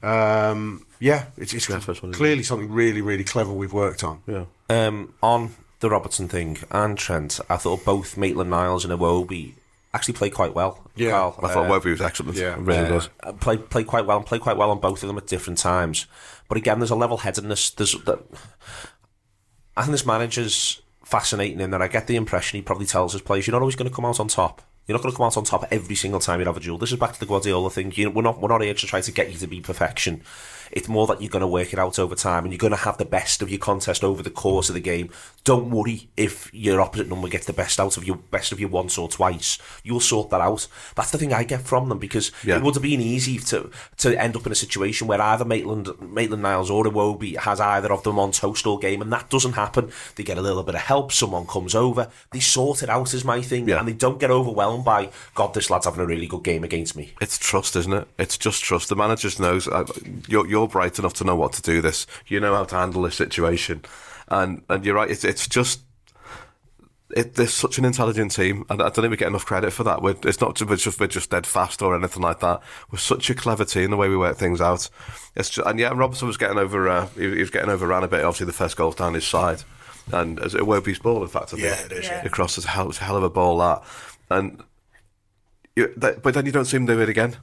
Um, yeah, it's, it's Yeah, first one, isn't clearly something really, really clever we've worked on. Yeah. Um, on the Robertson thing and Trent, I thought both Maitland Niles and Iwobi actually played quite well. Yeah, Karl. I thought Uh, Webby was excellent. yeah. Really uh, was. uh, Played played quite well and played quite well on both of them at different times. But again, there's a level headedness. There's that. I think this manager's fascinating in that I get the impression he probably tells his players, "You're not always going to come out on top. You're not going to come out on top every single time you have a duel." This is back to the Guardiola thing. You know, we're not we're not here to try to get you to be perfection. It's more that you're going to work it out over time and you're going to have the best of your contest over the course of the game. Don't worry if your opposite number gets the best out of your best of you once or twice. You'll sort that out. That's the thing I get from them because Yeah. it would have been easy to to end up in a situation where either Maitland Maitland Niles or Iwobi has either of them on toast all game, and that doesn't happen. They get a little bit of help. Someone comes over. They sort it out. Is my thing, Yeah. and they don't get overwhelmed by God. This lad's having a really good game against me. It's trust, isn't it? It's just trust. The manager knows uh, you're you're bright enough to know what to do. This, you know how to handle this situation, and and you're right. It's it's just. It, they're such an intelligent team, and I don't think we get enough credit for that. We're, it's not just we're, just we're just dead fast or anything like that. We're such a clever team the way we work things out. It's just, and yeah, Robertson was getting over. Uh, he, he was getting overrun a bit. Obviously, the first goal's down his side, and as it Wobie's ball, in fact, I think. Yeah, it is, yeah. Across a hell, hell of a ball that, and you, that, but then you don't see him do it again.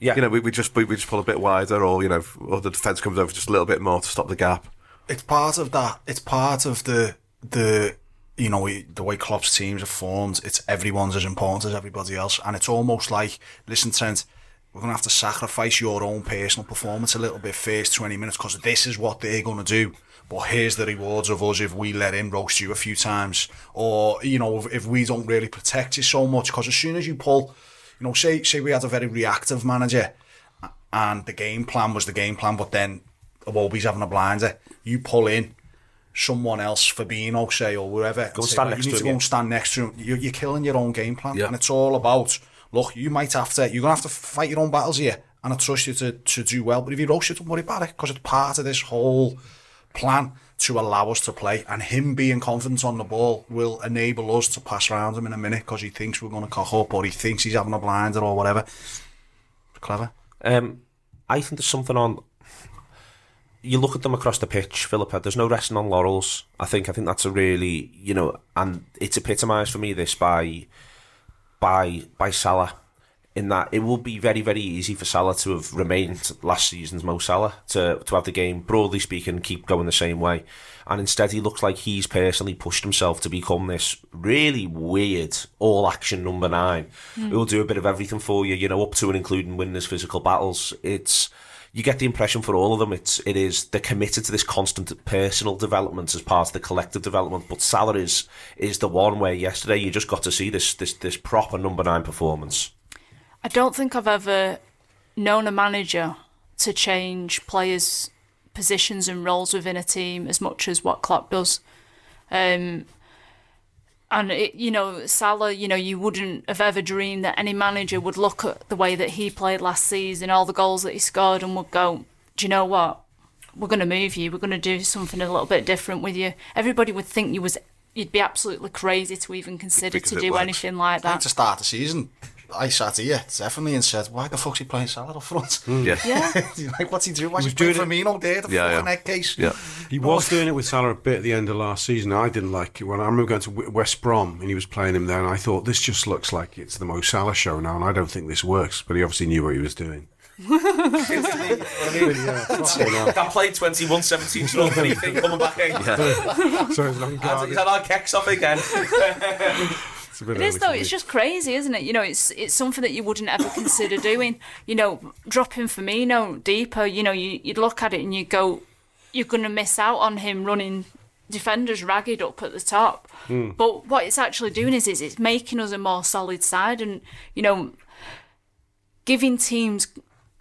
Yeah. You know, we, we just we, we just pull a bit wider, or you know, or the defence comes over just a little bit more to stop the gap. it's part of that. It's part of the the you know the way Klopp's teams are formed. It's everyone's as important as everybody else, and it's almost like listen, Trent. We're gonna have to sacrifice your own personal performance a little bit first twenty minutes because this is what they're gonna do. But here's the rewards of us if we let him roast you a few times, or you know if, if we don't really protect you so much. Because as soon as you pull, you know, say, say we had a very reactive manager and the game plan was the game plan, but then Iwobi's having a blinder, eh? you pull in someone else, Fabinho, say, or whatever go say, stand well, next you need to go and stand next to him. You're, you're killing your own game plan. Yeah. And it's all about, look, you might have to, you're going to have to fight your own battles here. And I trust you to, to do well. But if you rush it, don't worry about it, because it's part of this whole plan. To allow us to play. And him being confident on the ball will enable us to pass around him in a minute because he thinks we're going to cock up or he thinks he's having a blinder or whatever. Clever. Um, I think there's something on. You look at them across the pitch, Phillipa. There's no resting on laurels. I think. I think that's a really, you know, and it's epitomised for me this by, by by Salah. In that it will be very, very easy for Salah to have remained last season's Mo Salah, to, to have the game, broadly speaking, keep going the same way. And instead, he looks like he's personally pushed himself to become this really weird all action number nine. Hmm. Who will do a bit of everything for you, you know, up to and including winning his physical battles. It's you get the impression for all of them it's it is they're committed to this constant personal development as part of the collective development but Salah is is the one where yesterday you just got to see this this this proper number nine performance I don't think I've ever known a manager to change players' positions and roles within a team as much as what Klopp does. Um, and it, you know, Salah, you know, you wouldn't have ever dreamed that any manager would look at the way that he played last season, all the goals that he scored, and would go, "Do you know what? We're going to move you. We're going to do something a little bit different with you." Everybody would think you was you'd be absolutely crazy to even consider Because to do works. anything like that. to start the season, I sat here definitely and said, "Why the fuck's he playing Salah up front? Mm. Yeah. Yeah. like, what's he doing? Why's he was playing doing Firmino there? The Yeah, fucking yeah. head case. Yeah. He was doing it with Salah a bit at the end of last season. I didn't like it when I remember going to West Brom and he was playing him there, and I thought this just looks like it's the Mo Salah show now, and I don't think this works. But he obviously knew what he was doing. that played 21 17 year old anything coming back in so it's not Is that our kecks off again It's a bit It is early though. It's just crazy, isn't it? You know, it's it's something that you wouldn't ever consider doing. You know, dropping Firmino deeper. You know, you you'd look at it and you go, you're going to miss out on him running defenders ragged up at the top. Hmm. But what it's actually doing is, is it's making us a more solid side, and you know, giving teams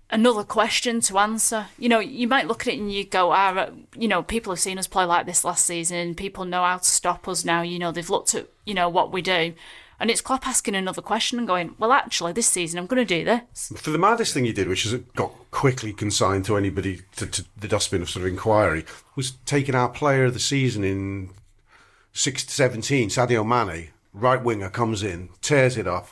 another question to answer. You know, you might look at it and you go, ah, you know, people have seen us play like this last season people know how to stop us now. You know, they've looked at, you know, what we do. And it's Klopp asking another question and going, well, actually, this season I'm going to do this. For the maddest thing he did, which has got quickly consigned to anybody to, to the dustbin of sort of inquiry, was taking our player of the season in 6 17, Sadio Mane, right winger, comes in, tears it up,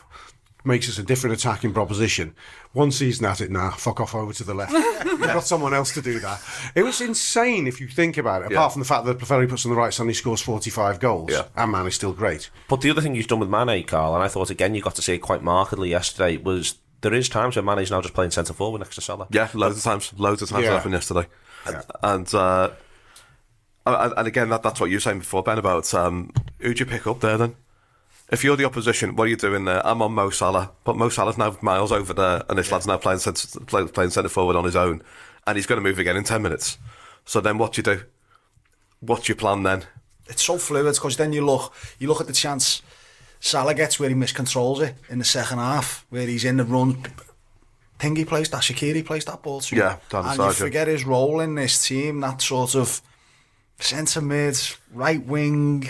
makes us a different attacking proposition. One season at it, nah, fuck off over to the left. You've got someone else to do that. It was insane if you think about it, apart from the fact that Preferri puts on the right side and he scores 45 goals. Yeah. And man is still great. But the other thing you've done with Mane, Karl, and I thought again you got to see it quite markedly yesterday, was there is times where Mane's now just playing centre forward next to Salah. Yeah, loads of times. Loads of times Yeah. it happened yesterday. And uh, and, and again, that, that's what you were saying before, Ben, about um, who'd you pick up there then? If you're the opposition, what are you doing there? I'm on Mo Salah, but Mo Salah's now miles over there, and this lad's now playing centre, play, playing centre forward on his own, and he's going to move again in 10 minutes. So then what do you do? What's your plan then? It's so fluid because then you look, you look at the chance Salah gets where he miscontrols it in the second half, where he's in the run. Thingy plays that, Shaqiri plays that ball too. Yeah, and you forget his role in this team, that sort of centre mid, right wing,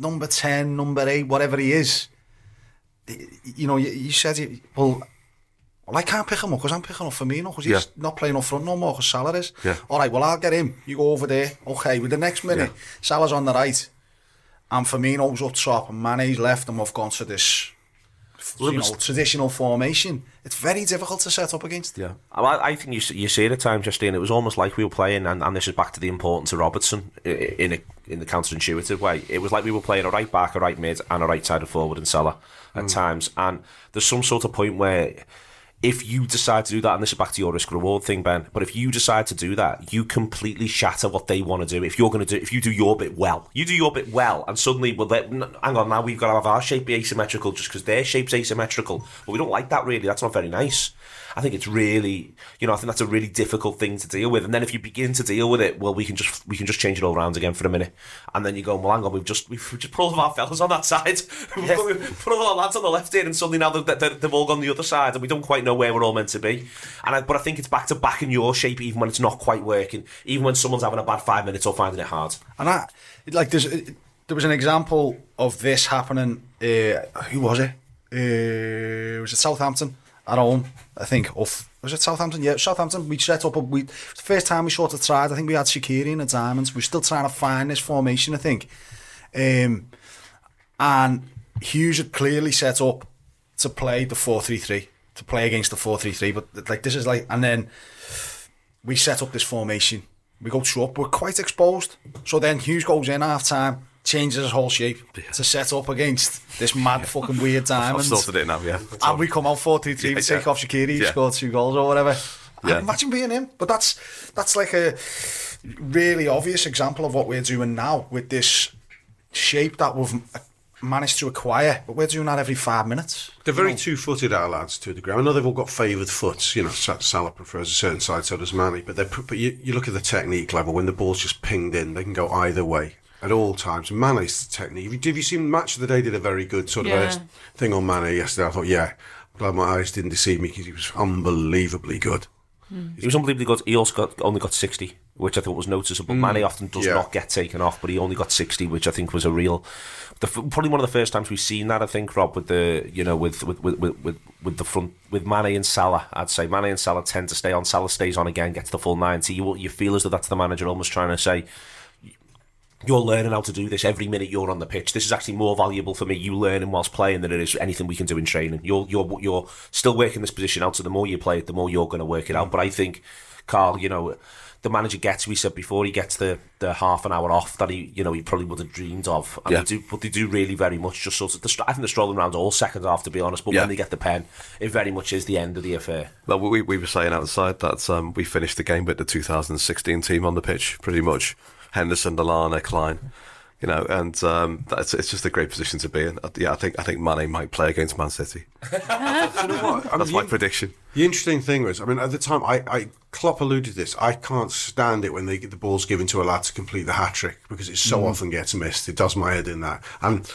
number 10, number 8, whatever he is. You know, he said, he, well, well, I can't pick him up because I'm picking up Firmino because he's yeah. not playing up front no more because Salah is. Yeah. All right, well, I'll get him. You go over there. Okay, with the next minute, yeah. Salah's on the right and Firmino's up top and Mane's left and we've gone to this you know, traditional formation. It's very difficult to set up against. Yeah. I, I think you you see it at times, Justine. It was almost like we were playing, and, and this is back to the importance of Robertson in a in the counterintuitive way. It was like we were playing a right back, a right mid, and a right sided forward and Salah at mm. times. And there's some sort of point where if you decide to do that, and this is back to your risk reward thing, Ben, but if you decide to do that, you completely shatter what they want to do. If you're going to do, if you do your bit well, you do your bit well, and suddenly, well, hang on, now we've got to have our shape be asymmetrical just because their shape's asymmetrical. But we don't like that really. That's not very nice. I think it's really, you know, I think that's a really difficult thing to deal with. And then if you begin to deal with it, well, we can just we can just change it all around again for a minute, and then you go, well, hang on, we've just we've just put all of our fellas on that side, we've put, we've put all our lads on the left here, and suddenly now they're, they're, they've all gone the other side, and we don't quite know where we're all meant to be. And I, but I think it's back to back in your shape, even when it's not quite working, even when someone's having a bad five minutes or finding it hard. And I, like, there's, there was an example of this happening. Uh, who was it? Uh, was it Southampton at home? I think. off was it Southampton? Yeah, Southampton. We set up a. We first time we sort of tried. I think we had Shaqiri and the Diamonds. We're still trying to find this formation. I think. Um, and Hughes had clearly set up to play the four three three to play against the four three three. But like this is like, and then we set up this formation. We go up. We're quite exposed. So then Hughes goes in half time. Changes his whole shape to set up against this mad fucking weird time. I've and- sorted it now, yeah. and we come out 4 3 3 Yeah, we take yeah. off Shaqiri, he Yeah. scored two goals or whatever. Yeah. And Imagine being him. But that's that's like a really obvious example of what we're doing now with this shape that we've managed to acquire. But we're doing that every five minutes. They're very two-footed, our lads, to a degree. I know they've all got favoured foots. You know, Sa- Salah prefers a certain side, so does Manny. But, they're, but you, you look at the technique level, when the ball's just pinged in, they can go either way at all times. And Mane's technique, have you, have you seen Match of the Day did a very good sort of Yeah. uh, thing on Mane yesterday? I thought, yeah, I'm glad my eyes didn't deceive me because he was unbelievably good. He was unbelievably good. He also got only got sixty, which I thought was noticeable. Manny often does yeah. not get taken off, but he only got sixty, which I think was a real. The, probably one of the first times we've seen that. I think Rob with the you know with with with with, with, with the front with Manny and Salah. I'd say Manny and Salah tend to stay on. Salah stays on again, gets the full ninety. You you feel as though that's the manager almost trying to say. You're learning how to do this every minute you're on the pitch. This is actually more valuable for me. You learning whilst playing than it is anything we can do in training. You're you're you're still working this position out. So the more you play it, the more you're going to work it out. But I think, Karl, you know, the manager gets. We said before he gets the, the half an hour off that he you know he probably would have dreamed of. And Yeah. they do, but they do really very much just sort of. The, I think they're strolling around all second half to be honest. But Yeah. when they get the pen, it very much is the end of the affair. Well, we, we were saying outside that um, we finished the game with the 2016 team on the pitch, pretty much. Henderson, Lallana, Clyne, you know, and um, that's it's just a great position to be in. Uh, Yeah, I think I think Mane might play against Man City. You know what? I That's mean, my you- prediction. The interesting thing was, I mean, at the time, I, I Klopp alluded to this. I can't stand it when they get the ball's given to a lad to complete the hat trick because it so often gets missed. It does my head in that. And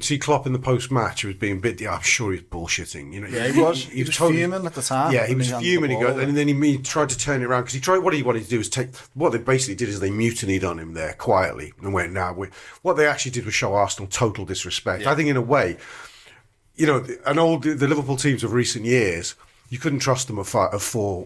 see Klopp in the post match, he was being bit. Yeah, I'm sure he was bullshitting. You know, Yeah, he was. He was fuming at the time Yeah, he was he fuming. He ball go, over. and then he, he tried to turn it around because he tried. What he wanted to do was take. What they basically did is they mutinied on him there quietly and went, "Now, we what they actually did was show Arsenal total disrespect." I think in a way you know, an old the Liverpool teams of recent years, you couldn't trust them a four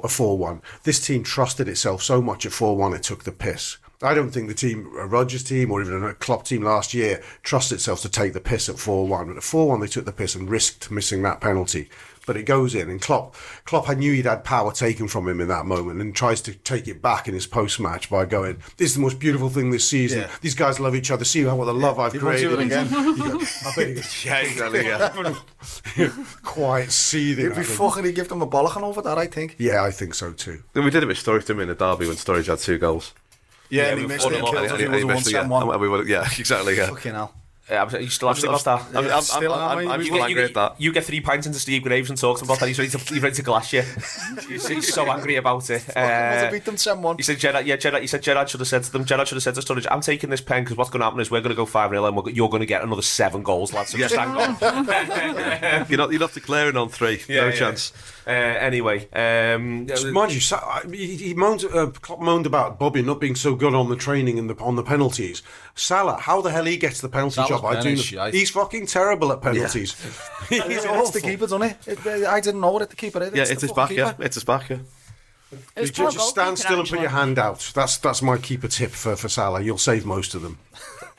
a four one. This team trusted itself so much at four one it took the piss. I don't think the team, uh, a Rodgers team or even a Klopp team last year, trusted itself to take the piss at four one. But at four one they took the piss and risked missing that penalty. But it goes in, and Klopp, Klopp, I knew he'd had power taken from him in that moment, and tries to take it back in his post match by going, "This is the most beautiful thing this season. Yeah. These guys love each other. See how what the love I've He created." do again. Go, I bet he goes, Yeah, exactly. Yeah. quite seething. It'd be I think. fucking, he'd give them a bollocking over that, I think. Yeah, I think so too. Then we did a bit of Sturridge didn't in the derby when Sturridge had two goals. Yeah, Yeah, and he we missed it. a And us. he- was he missed it, yeah. 1-7-1. We were- yeah, exactly. Yeah. Fucking hell. Yeah, I'm- you still have I'm, I'm, I'm, I'm, Still am, I'm, I'm we- still you, angry at that. you get three pints into Steve Graves and talks about that. He's ready to, he's ready to glass you. He's, he's so angry about it. Fucking must have Uh, beat them 7-1. he said, Gerrard, yeah, Gerrard, he said, Gerrard should have said to them, Gerrard should have said to Sturridge, I'm taking this pen because what's going to happen is we're going to go 5 0 and we're, you're going to get another seven goals, lads. So just hang on. You're not, you're not declaring on three. Yeah, no yeah. chance. Uh, anyway, um, Mind you, he, he moaned. Uh, Klopp moaned about Bobby not being so good on the training and the on the penalties. Salah, how the hell he gets the penalty Salah's job? I do. penalty know. shite. He's fucking terrible at penalties. He's It's awful. the keeper, doesn't it? It- I didn't know it, the keeper. It. Yeah, it's it's his back, fucking yeah. It's his back, yeah. It You just stand goalkeeping, still and put your hand out. That's that's my keeper tip for, for Salah. You'll save most of them.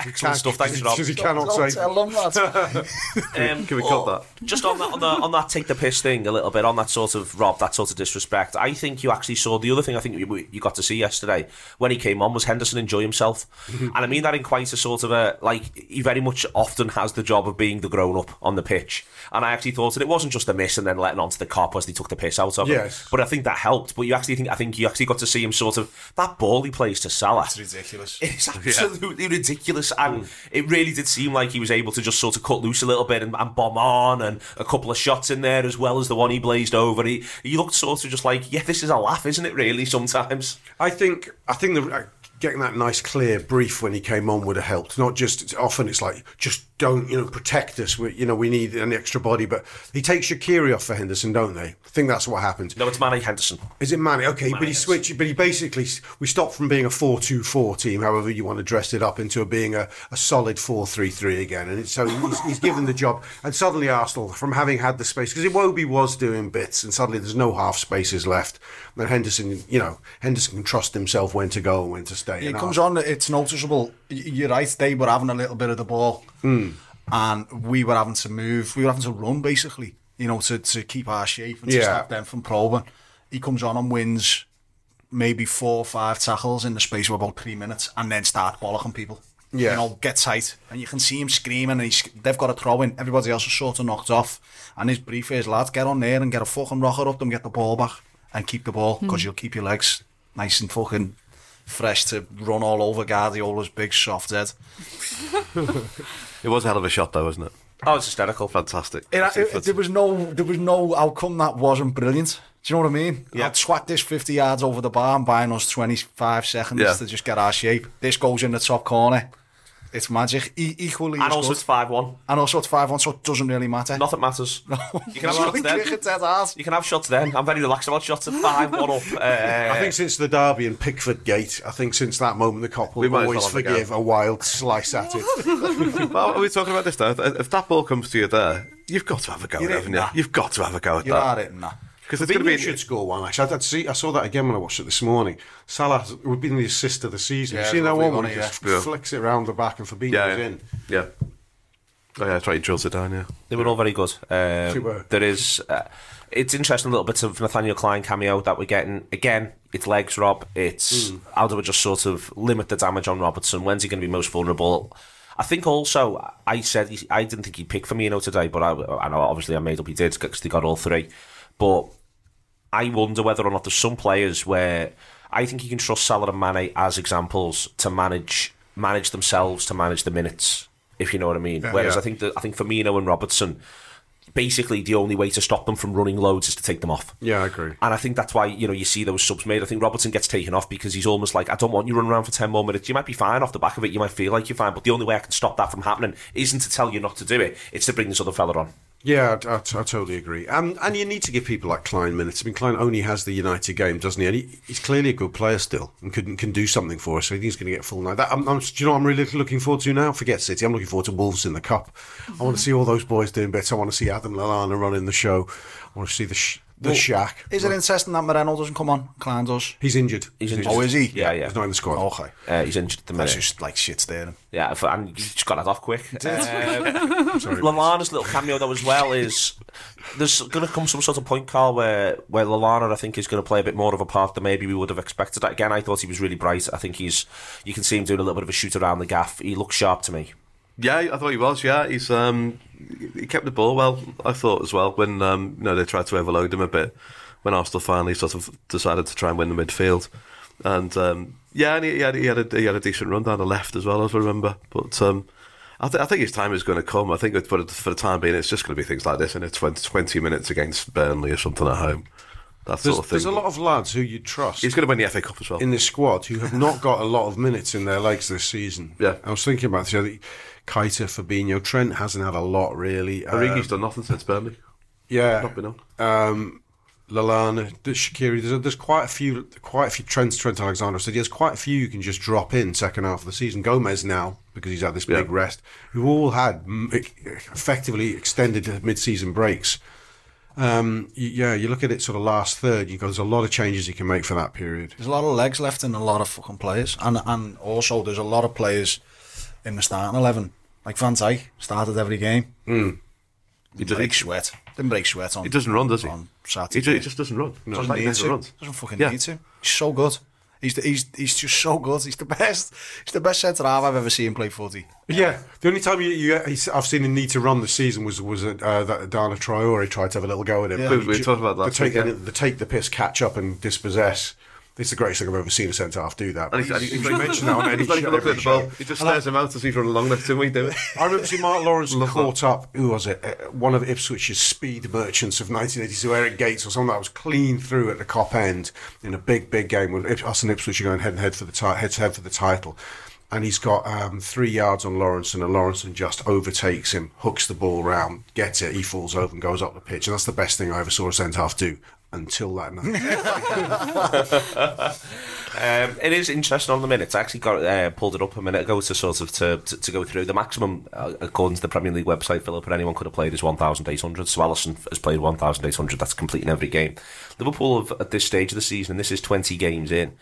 Excellent stuff. Thanks, Rob. Because he cannot Don't save. tell them that. Um, Can we cut Just on that, on, the, on that take the piss thing a little bit, on that sort of Rob, that sort of disrespect. I think you actually saw the other thing. I think you, you got to see yesterday when he came on was Henderson enjoy himself, and I mean that in quite a sort of a like he very much often has the job of being the grown up on the pitch. And I actually thought that it wasn't just a miss and then letting on to the Kop as they took the piss out of him. Yes. But I think that helped. But you actually think I think you actually got to see him sort of that ball he plays to Salah. It's ridiculous. It's absolutely ridiculous, and it really did seem like he was able to just sort of cut loose a little bit and, and bomb on, and a couple of shots in there as well as the one he blazed over. He he looked sort of just like, yeah, this is a laugh, isn't it? Really, sometimes. I think I think the uh, getting that nice clear brief when he came on would have helped. Not just often it's like just don't you know protect us. We, you know we need an extra body, but he takes Shaqiri off for Henderson, don't they? I think that's what happened. No, it's Manny Henderson. Is it Manny? Okay, but he Manny, switched. But he basically we stopped from being a four-two-four team, however you want to dress it up, into being a, a solid four-three-three again. And so he's, he's given the job. And suddenly Arsenal, from having had the space, because Iwobi was doing bits, and suddenly there's no half spaces left. And then Henderson, you know, Henderson can trust himself when to go and when to stay. It comes Arsenal- on, it's noticeable. You're right, they were having a little bit of the ball. Hmm. And we were having to move. We were having to run, basically, you know, to, to keep our shape and to Yeah. stop them from probing. He comes on and wins maybe four or five tackles in the space of about three minutes and then start bollocking people. Yeah. You know, get tight. And you can see him screaming and he's, they've got a throw in. Everybody else is sort of knocked off. And his brief is, lads, get on there and get a fucking rocker up them, get the ball back and keep the ball because you'll keep your legs nice and fucking fresh to run all over Guardiola's big soft head. It was a hell of a shot, though, wasn't it? Oh, it's hysterical. Fantastic. It, it- there was no, there was no outcome that wasn't brilliant. Do you know what I mean? Yeah. I'd swat this 50 yards over the bar and buying us 25 seconds Yeah. to just get our shape. This goes in the top corner. It's magic. E- equally And as also good. it's 5 1. and also it's 5 1, so it doesn't really matter. Nothing matters. You can have shots then. cricket's dead hard. You can have shots then. I'm very relaxed about shots at 5 1 up. Uh, I think since the Derby and Pickford Gate, I think since that moment the Kop We will always well have a go. forgive a wild slice at it. well, are we talking about this now? If if that ball comes to you there, you've got to have a go You're it, in haven't you? that. You've got to have a go at You're that. at it, nah. Because it's going to Fabinho be. should score one. Actually, I'd see. I saw that again when I watched it this morning. Salah would be the assist of the season. Yeah, you seen that one when one, he just yeah. flicks it around the back and Fabinho's Yeah, yeah. in. Yeah. Oh, yeah, that's right. He drills it down, yeah. They were all very good. Um, They were. There is, uh, it's interesting A little bits of Nathaniel Clyne cameo that we're getting. Again, it's legs, Rob. It's how do we just sort of limit the damage on Robertson? When's he going to be most vulnerable? I think also I said he, I didn't think he'd pick Firmino today, but I, I know obviously I made up he did because they got all three. But I wonder whether or not there's some players where I think you can trust Salah and Mane as examples to manage manage themselves to manage the minutes, if you know what I mean. Whereas yeah. I think that I think Firmino and Robertson, basically the only way to stop them from running loads is to take them off. Yeah, I agree. And I think that's why, you know, you see those subs made. I think Robertson gets taken off because he's almost like, I don't want you running around for 10 more minutes. You might be fine off the back of it. You might feel like you're fine. But the only way I can stop that from happening isn't to tell you not to do it. It's to bring this other fella on. Yeah, I, I, I totally agree. Um, and you need to give people like Clyne minutes. I mean, Clyne only has the United game, doesn't he? And he, he's clearly a good player still and can, can do something for us. So I think he's going to get full night. That, I'm, I'm, do you know what I'm really looking forward to now? Forget City. I'm looking forward to Wolves in the Cup. I want to see all those boys doing bits. I want to see Adam Lallana running the show. I want to see the sh- the shack. Is it interesting that Moreno doesn't come on? Clyne does. He's injured. He's injured. Oh, is he? Yeah, yeah. He's not in the squad. Okay. Uh, he's injured at the That's just like shit staring. Yeah, and he just got that off quick. Um, Lallana's little cameo though as well is there's going to come some sort of point, Karl, where where Lallana I think is going to play a bit more of a part than maybe we would have expected. Again, I thought he was really bright. I think he's you can see him doing a little bit of a shoot around the gaff. He looks sharp to me. Yeah, I thought he was. Yeah, he's um, he kept the ball well. I thought as well when um, you know they tried to overload him a bit when Arsenal finally sort of decided to try and win the midfield, and um, yeah, and he, he had he had a he had a decent run down the left as well as I remember. But um, I, th- I think his time is going to come. I think it's, but for the time being, it's just going to be things like this, and it's 20, 20 minutes against Burnley or something at home. That There's, sort of thing. there's a lot of lads who you trust. He's going to win the FA Cup as well. in this squad who have not got a lot of minutes in their legs this season. Yeah. I was thinking about this. You know, Keita, Fabinho, Trent hasn't had a lot really. Origi's Um, done nothing since Burnley. yeah, Not been on. um, Lallana, Shaqiri. There's, there's quite a few, quite a few. Trent, Trent Alexander said there's quite a few you can just drop in second half of the season. Gomez now because he's had this big Yeah. rest. Who all had effectively extended mid-season breaks. Um, yeah, you look at it sort of last third. You go, there's a lot of changes you can make for that period. There's a lot of legs left in a lot of fucking players, and and also there's a lot of players in the starting eleven. Like Van Dijk started every game. He Didn't does- break sweat. Didn't break sweat on. He doesn't run, does he? On He, Saturday. he just doesn't run. doesn't Like, he need never to. runs. Doesn't fucking Yeah. need to. He's so good. He's the, he's he's just so good. He's the best. He's the best centre half I've ever seen play footy. Yeah, the only time you, you I've seen him need to run this season was was uh, that Adama Traore tried to have a little go at him. Yeah. We- we talked about that The take, last the, the take the piss, catch up, and dispossess. It's the greatest thing I've ever seen a centre half do that. And he's, and he's, He's like, mentioned that on any he's like show, every at the ball. show. He just stares him out as he's running along next to him. We do it. I remember seeing Mark Lawrence Love caught up. Who was it? Uh, one of Ipswich's speed merchants of 1982, Eric Gates, or someone that was clean through at the Kop end in a big, big game with Ip- us and Ipswich are going head and head for the ti- head to head for the title. And he's got um, three yards on Lawrence, and Lawrence just overtakes him, hooks the ball round, gets it. He falls over and goes up the pitch, and that's the best thing I ever saw a centre half do. Until that night. Um, it is interesting on the minutes. I actually got uh, pulled it up a minute ago to sort of to, to, to go through the maximum uh, according to the Premier League website. Philip and anyone could have played is one thousand eight hundred. So Alisson has played one thousand eight hundred. That's completing every game. Liverpool have at this stage of the season, and this is twenty games in.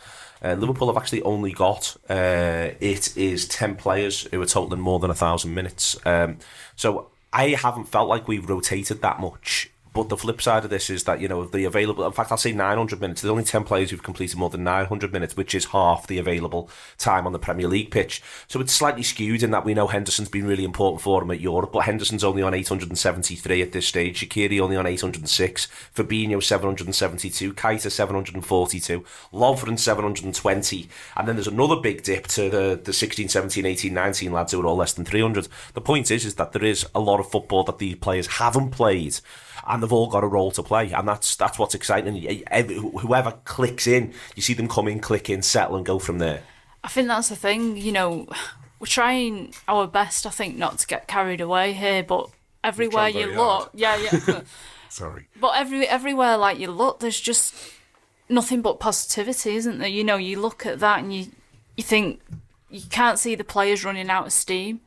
Uh, Liverpool have actually only got uh, it is ten players who are totaling more than a thousand minutes. Um, so I haven't felt like we've rotated that much But the flip side of this is that, you know, the available, in fact, I'll say 900 minutes. There's only 10 players who've completed more than 900 minutes, which is half the available time on the Premier League pitch. So it's slightly skewed in that we know Henderson's been really important for him at Europe, but Henderson's only on 873 at this stage. Shaqiri only on 806. Fabinho 772. Keita 742. Lovren 720. And then there's another big dip to the, the 16, 17, 18, 19 lads who are all less than 300. The point is, is that there is a lot of football that these players haven't played and they've all got a role to play, and that's that's what's exciting. Every, whoever clicks in, you see them come in, click in, settle, and go from there. I think that's the thing. You know, we're trying our best. I think not to get carried away here, but everywhere you look, hard. yeah, yeah. Sorry. but every everywhere like you look, there's just nothing but positivity, isn't there? You know, you look at that and you you think you can't see the players running out of steam.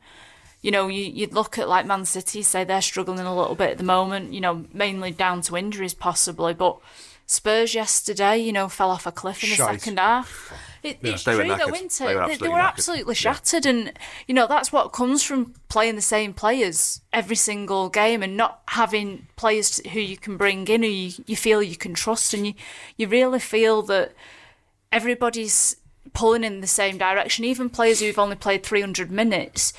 You know, you, you'd look at like Man City, say they're struggling a little bit at the moment, you know, mainly down to injuries possibly, but Spurs yesterday, you know, fell off a cliff in the Shite. second half. It, it's They true though, knackered. isn't it? They were They, they absolutely were absolutely shattered, and you know that's what comes from playing the same players every single game and not having players who you can bring in who you, you feel you can trust, and you you really feel that everybody's pulling in the same direction. Even players who've only played 300 minutes,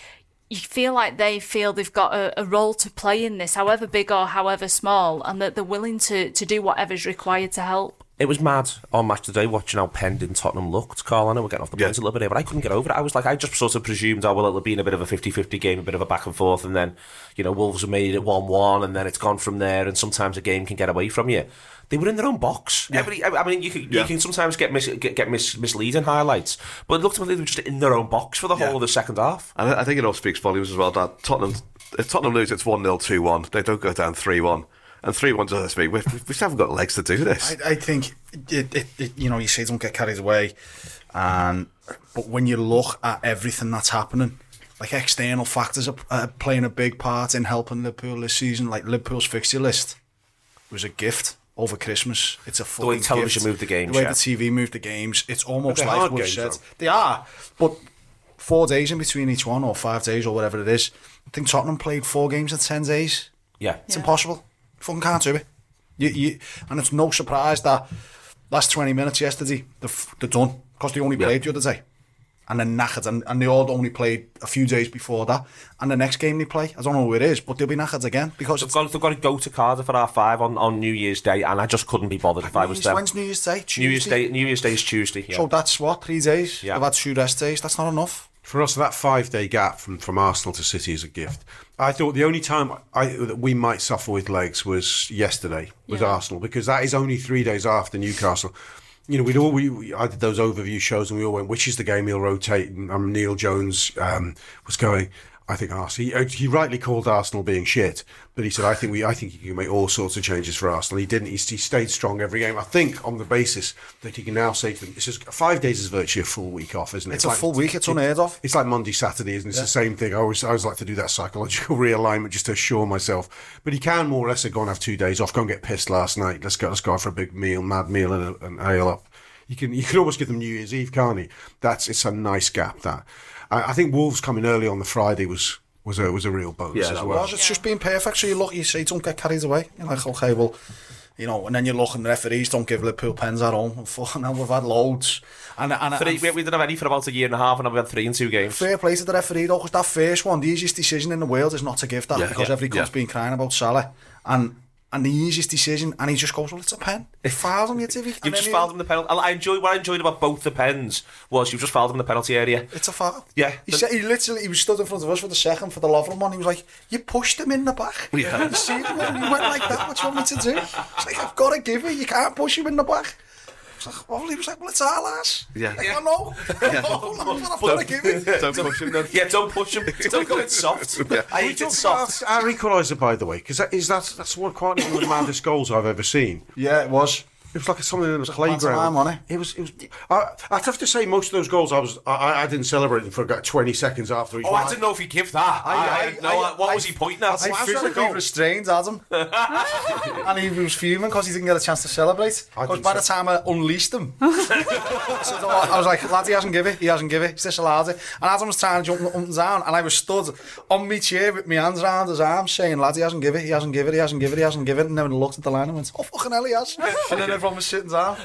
you feel like they feel they've got a, a role to play in this, however big or however small, and that they're willing to, to do whatever's required to help. It was mad on match today watching how penned in Tottenham looked, Karl. I know we're getting off the Yeah. points a little bit here, but I couldn't get over it. I was like, I just sort of presumed, oh, well, it'll be in a bit of a 50 50 game, a bit of a back and forth, and then, you know, Wolves have made it 1 1, and then it's gone from there, and sometimes a game can get away from you. They were in their own box. Yeah. I I mean, you can, Yeah. you can sometimes get mis- get, get mis- misleading highlights, but it looked like they were just in their own box for the whole Yeah. of the second half. And I I think it all speaks volumes as well that Tottenham, if Tottenham lose, it's 1 0, 2 1. They don't go down 3 1. And 3 1 does me. We, we just haven't got legs to do this. I, I think it, it, it, you know, you say don't get carried away, and but when you look at everything that's happening, like external factors are, are playing a big part in helping Liverpool this season. Like Liverpool's fixture list was a gift over Christmas. It's a fucking way television gift. moved the games, The way yeah. the TV moved the games. It's almost like games, said though. they are, but four days in between each one, or five days, or whatever it is. I think Tottenham played four games in ten days. Yeah. It's impossible. Fucking can't do it. You, you, and it's no surprise that last 20 minutes yesterday, they're, they're done. Because they only played the other day. And then knackered. And, and they all only played a few days before that. And the next game they play, I don't know who it is, but they'll be knackered again. Because They've got, they've got to go to Cardiff at half five on, on New Year's Day, and I just couldn't be bothered if I was them. When's New Year's Day? New Year's Day, New Year's Day is Tuesday. Yeah. So that's what, three days? Yeah. They've had two rest days. That's not enough. For us, that five day gap from, from Arsenal to City is a gift. I thought the only time I, that we might suffer with legs was yesterday with Yeah. Arsenal because that is only three days after Newcastle. You know, we'd all we, we I did those overview shows and we all went, which is the game he'll rotate? And um, Neil Jones um, was going. I think Arsenal. He, uh, he rightly called Arsenal being shit, but he said, "I think we, I think he can make all sorts of changes for Arsenal." He didn't. He, he stayed strong every game. I think on the basis that he can now say to them, "It's just five days is virtually a full week off, isn't it?" It's a full week. It's unheard of. It's like Monday, Saturday, isn't it? It's the same thing. I always, I always like to do that psychological realignment just to assure myself. But he can more or less go and have two days off. Go and get pissed last night. Let's go. Let's go out for a big meal, mad meal, and an ale up. You can, you can almost give them New Year's Eve, can't he? That's it's a nice gap. That I, I think Wolves coming early on the Friday was was a was a real bonus Yeah, as that well. was. It's just being perfect. So you look, you say, don't get carried away. You're like, okay, well, you know, and then you're and the referees don't give Liverpool pens at home. Fucking hell, we've had loads. And, and, Three, and we, we didn't have any for about a year and a half, and we had three in two games. fair play to the referee though, because that first one, the easiest decision in the world is not to give that Yeah, because yeah, every club's yeah. been crying about Salah. And and the easiest decision, and he just goes, well, it's a pen. It fouled him, you and You've just fouled him the penalty. I enjoyed what I enjoyed about both the pens was you've just fouled him in the penalty area. It's a foul. Yeah. He, said, he literally, he was stood in front of us for the second, for the Lovren one, he was like, you pushed him in the back. Yeah. you see, you went like that, what do you want me to do? It's like, I've got to give it, you can't push him in the back. I was like, well, he was like, well, it's our lass. Yeah. Like, I know. I've got to give it. Don't push him then. Yeah, don't push him. Don't go in soft. I We hate it soft. our equaliser, by the way, because that is that's that's one quite one of the maddest goals I've ever seen. Yeah, it was. It was like something in the a pantomime, playground. wasn't It was. It was. I, I'd have to say most of those goals, I was. I, I didn't celebrate them for about twenty seconds after each. Oh, I didn't know if he'd give that. I, I, I- didn't. I- what I- was he pointing at? I was trying to physically go. restrained Adam. and he was fuming because he didn't get a chance to celebrate. I Because didn't by the time I unleashed him, so I was like, lad, he hasn't give it, he hasn't give it, he's disallowed it. And Adam was trying to jump up and down, and I was stood on my chair with my hands around his arm, saying, lad, he hasn't give it, he hasn't give it, he hasn't give it, he hasn't give it. And then I looked at the line and went, oh, fucking hell, he has. And then everyone was sitting down.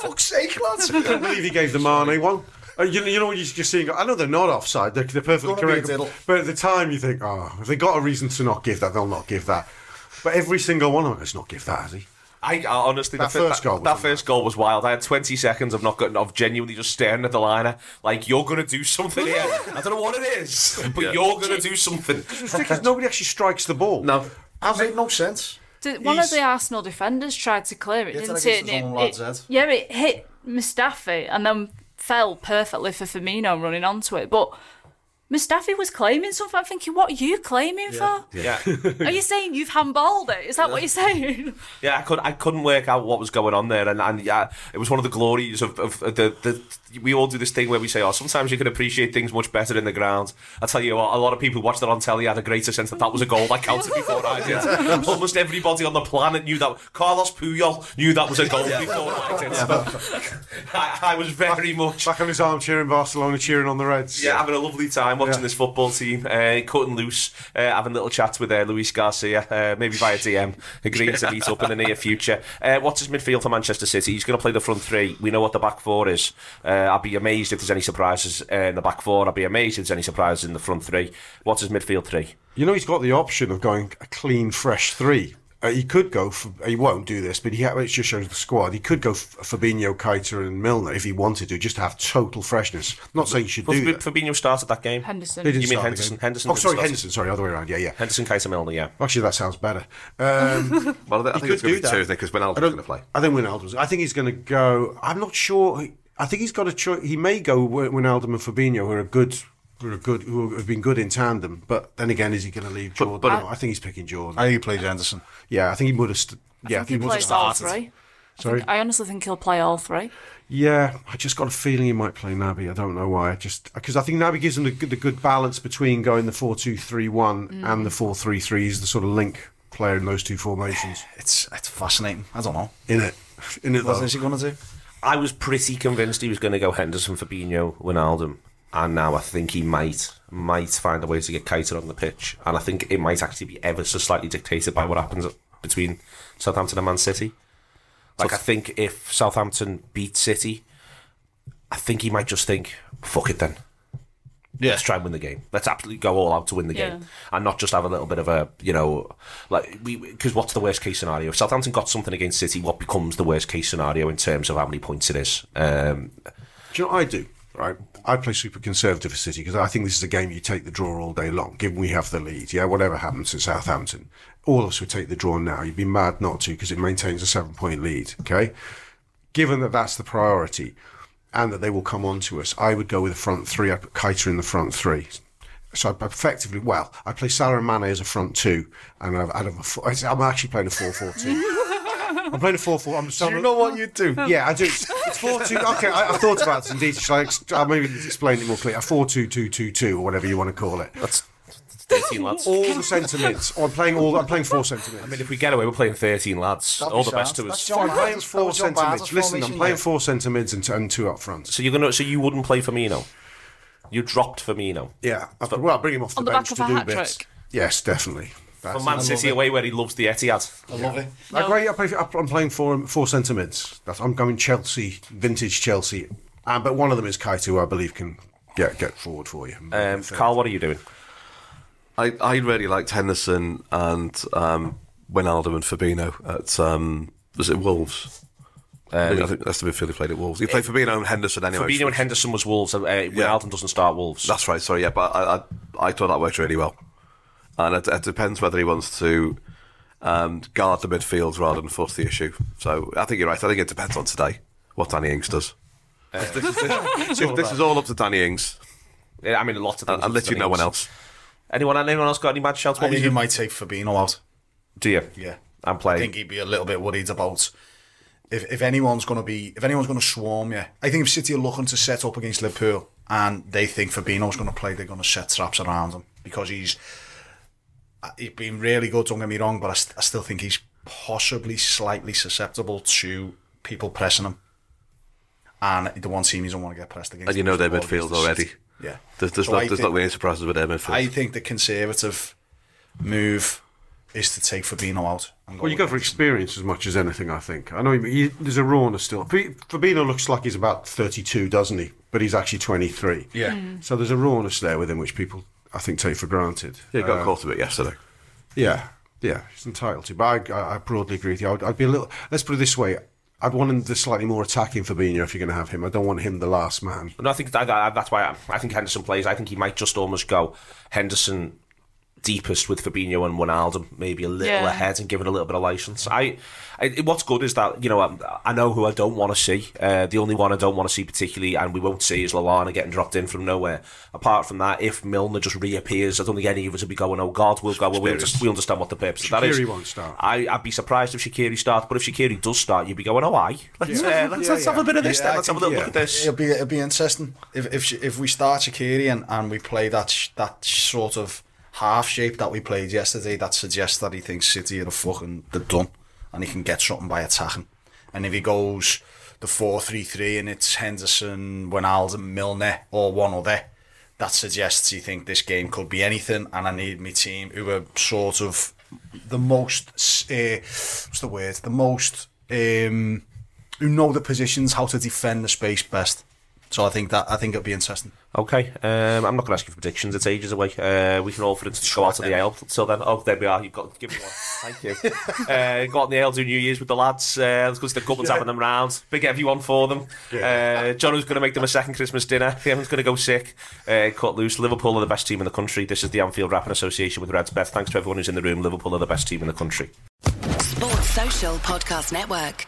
Fuck's sake, lads. I can't believe he gave the Mane one. Uh, you, you know what you're just seeing? I know they're not offside. They're, they're perfectly Gonna be a correct. diddle. But at the time, you think, oh, if they got a reason to not give that, they'll not give that. But every single one of them has not give that, has he? I, I honestly, That the first that, goal was that first goal was wild. I had 20 seconds of not getting, of genuinely just staring at the liner, like you're gonna do something here. I don't know what it is, but you're gonna do something. It's ridiculous. Nobody actually strikes the ball. No. That made no sense. Did, one of the Arsenal defenders tried to clear it, Hit it didn't against it? And it- it- yeah, it hit Mustafi and then fell perfectly for Firmino running onto it. But Mustafi was claiming something. I'm thinking, what are you claiming for? Yeah, Are you saying you've handballed it? Is that what you're saying? yeah. I could, I couldn't work out what was going on there, and, and yeah, it was one of the glories of, of the, the. We all do this thing where we say, "Oh, sometimes you can appreciate things much better in the ground." I tell you what, a lot of people watched it on telly had a greater sense that that was a goal I counted before I did. Almost everybody on the planet knew that. Carlos Puyol knew that was a goal before I did. I, I was very much Back on his armchair in Barcelona cheering on the Reds. Yeah, having a lovely time watching Yeah. this football team, uh, cutting loose, uh, having little chats with uh, Luis Garcia, uh, maybe via DM, agreeing to meet up in the near future. Uh, what's his midfield for Manchester City? He's going to play the front three. We know what the back four is. Uh, I'd be amazed if there's any surprises uh, in the back four. I'd be amazed if there's any surprises in the front three. What's his midfield three? You know, he's got the option of going a clean, fresh three. Uh, he could go for, he won't do this, but he ha- it just shows the squad. He could go for Fabinho, Keita, and Milner if he wanted to, just to have total freshness. not saying he should Well, do Fab- that. Fabinho started that game. Henderson. They didn't You mean start Henderson? Henderson Oh, didn't sorry, start. Henderson. Sorry, other way around. Yeah, yeah. Henderson, Keita, Milner, yeah. Actually, that sounds better. Um, Well, I think it's could going do to be two, that. isn't? Because Wijnaldum's going to play. I think Wijnaldum's. I think he's going to go. I'm not sure. I think he's got a choice. He may go Wi- Wijnaldum and Fabinho, who are good, who are good, who have been good in tandem. But then again, is he going to leave Jordan? but- No, I think he's picking Jordan. I think he played Henderson. yeah, I think he would have. St- yeah, I think he would have plays all started. three. Sorry. I honestly think he'll play all three. Yeah, I just got a feeling he might play Naby. I don't know why. I just because I think Naby gives him the, good- the good balance between going the four two three one mm. and the four three three. He's the sort of link player in those two formations. It's it's fascinating. I don't know. In it, in it What though. is he going to do? I was pretty convinced he was going to go Henderson, Fabinho, Wijnaldum, and now I think he might might find a way to get Keita on the pitch, and I think it might actually be ever so slightly dictated by what happens between Southampton and Man City. Like I think if Southampton beat City, I think he might just think, "Fuck it, then." Yeah. Let's try and win the game. Let's absolutely go all out to win the Yeah. game, and not just have a little bit of a, you know, like we. Because what's the worst case scenario? If Southampton got something against City, what becomes the worst case scenario in terms of how many points it is? Um, Do you know what I do? Right, I play super conservative for City because I think this is a game you take the draw all day long. Given we have the lead, yeah, whatever happens at Southampton, all of us would take the draw now. You'd be mad not to because it maintains a seven-point lead. Okay, given that that's the priority, and that they will come on to us, I would go with the front three. I put Keita in the front three. So I effectively, well, I play Salah and Mane as a front two, and I've, I've a four, I'm actually playing a four-four-two. I'm playing a four-four. I'm, Do you know what you do? Oh. yeah, I do. It's four two. Okay, I, I thought about this indeed. Shall I, ex- I'll maybe explain it more clearly. A four two two two two or whatever you want to call it. that's, that's 13 lads. All the centre mids. Oh, I'm playing all. I'm playing four centre mids. I mean, if we get away, we're playing 13 lads. That'd all be the best to That's us. John I'm playing Barnes- four John centre Barnes' mids. Listen, I'm formation, playing yeah. four centre mids and, t- and two up front. So you're gonna. So you wouldn't play Firmino. You dropped Firmino Yeah, I've, well, I'll bring him off the On the bench back of to a do hat bits. trick? Yes, definitely. That's from Man City away, where he loves the Etihad. I love it. I agree. I play, I'm playing four four centre mids. That's, I'm going Chelsea, vintage Chelsea, um, but one of them is Keita, who I believe can get get forward for you. Um, Karl, what are you doing? I, I really liked Henderson and um, Wijnaldum and Fabinho at um, was it Wolves? I, think, I think that's the midfield he played at Wolves. He played Fabinho and Henderson anyway. Fabinho and Henderson was Wolves. Uh, Wijnaldum doesn't start Wolves. That's right. Sorry, yeah, but I, I, I thought that worked really well, and it, it depends whether he wants to um, guard the midfield rather than force the issue. So I think you're right. I think it depends on today what Danny Ings does. this, is, this, this is all up to Danny Ings. Yeah, I mean, lots of. and things and literally no one else. Anyone? Anyone else got any mad shouts? I What think you might take Fabinho out. do? You? Yeah. I'm playing. I think he'd be a little bit worried about if, if anyone's going to be, if anyone's going to swarm you, I think if City are looking to set up against Liverpool and they think Fabinho's going to play, they're going to set traps around him because he's uh, he's been really good. Don't get me wrong, but I, st- I still think he's possibly slightly susceptible to people pressing him. And the one team he doesn't want to get pressed against. And you know their midfield City. Already. Yeah, There's, there's, So not, I there's think- not really surprises with their midfield. I think the conservative move is to take Fabinho out. And Well, you go for experience as much as anything, I think. I know he, he, there's a rawness still. Fa- Fabinho looks like he's about 32, doesn't he? But he's actually 23. Yeah. So there's a rawness there with him which people, I think, take for granted. yeah, got Uh, caught a bit yesterday. Yeah, yeah, he's entitled to. But I, I, I broadly agree with you. I'd, I'd be a little. Let's put it this way: I'd want him the slightly more attacking Fabinho if you're going to have him. I don't want him the last man. No, I think that, that- that's why I, I think Henderson plays. I think he might just almost go Henderson deepest with Fabinho and Wijnaldum, maybe a little Yeah. ahead and giving a little bit of license. I, I what's good is that you know I, I know who I don't want to see. Uh, the only one I don't want to see particularly, and we won't see, is Lallana getting dropped in from nowhere. Apart from that, if Milner just reappears, I don't think any of us will be going, "Oh God, we'll go." Well, we, under- we understand what the purpose of that is. Shaqiri won't start. I, I'd be surprised if Shaqiri starts, but if Shaqiri does start, you'd be going, "Oh, aye, let's uh, let's, let's have a bit of this. Yeah, then. Let's have a little yeah. look at this." It'll be it'll be interesting if if if we start Shaqiri and, and we play that sh- that sort of half shape that we played yesterday that suggests that he thinks City are a fucking they're done and he can get something by attacking. And if he goes the four three three and it's Henderson, Wijnaldum, Milner or one other, that suggests he think this game could be anything. And I need my team who are sort of the most uh, what's the word the most um, who know the positions, how to defend the space best. So I think that I think it'll be interesting. Okay, um, I'm not going to ask you for predictions. It's ages away. Uh, we can all, for instance, go out to the ale. Till then, oh, there we are. You've got give me one. Thank you. uh, go out on the ale, do New Year's with the lads. Uh, let's go to the Goblins having them round. Big everyone for them. Uh, Jono's going to make them a second Christmas dinner. Everyone's going to go sick. Uh, cut loose. Liverpool are the best team in the country. This is the Anfield Wrap in Association with RedsBet, thanks to everyone who's in the room. Liverpool are the best team in the country. Sports Social Podcast Network.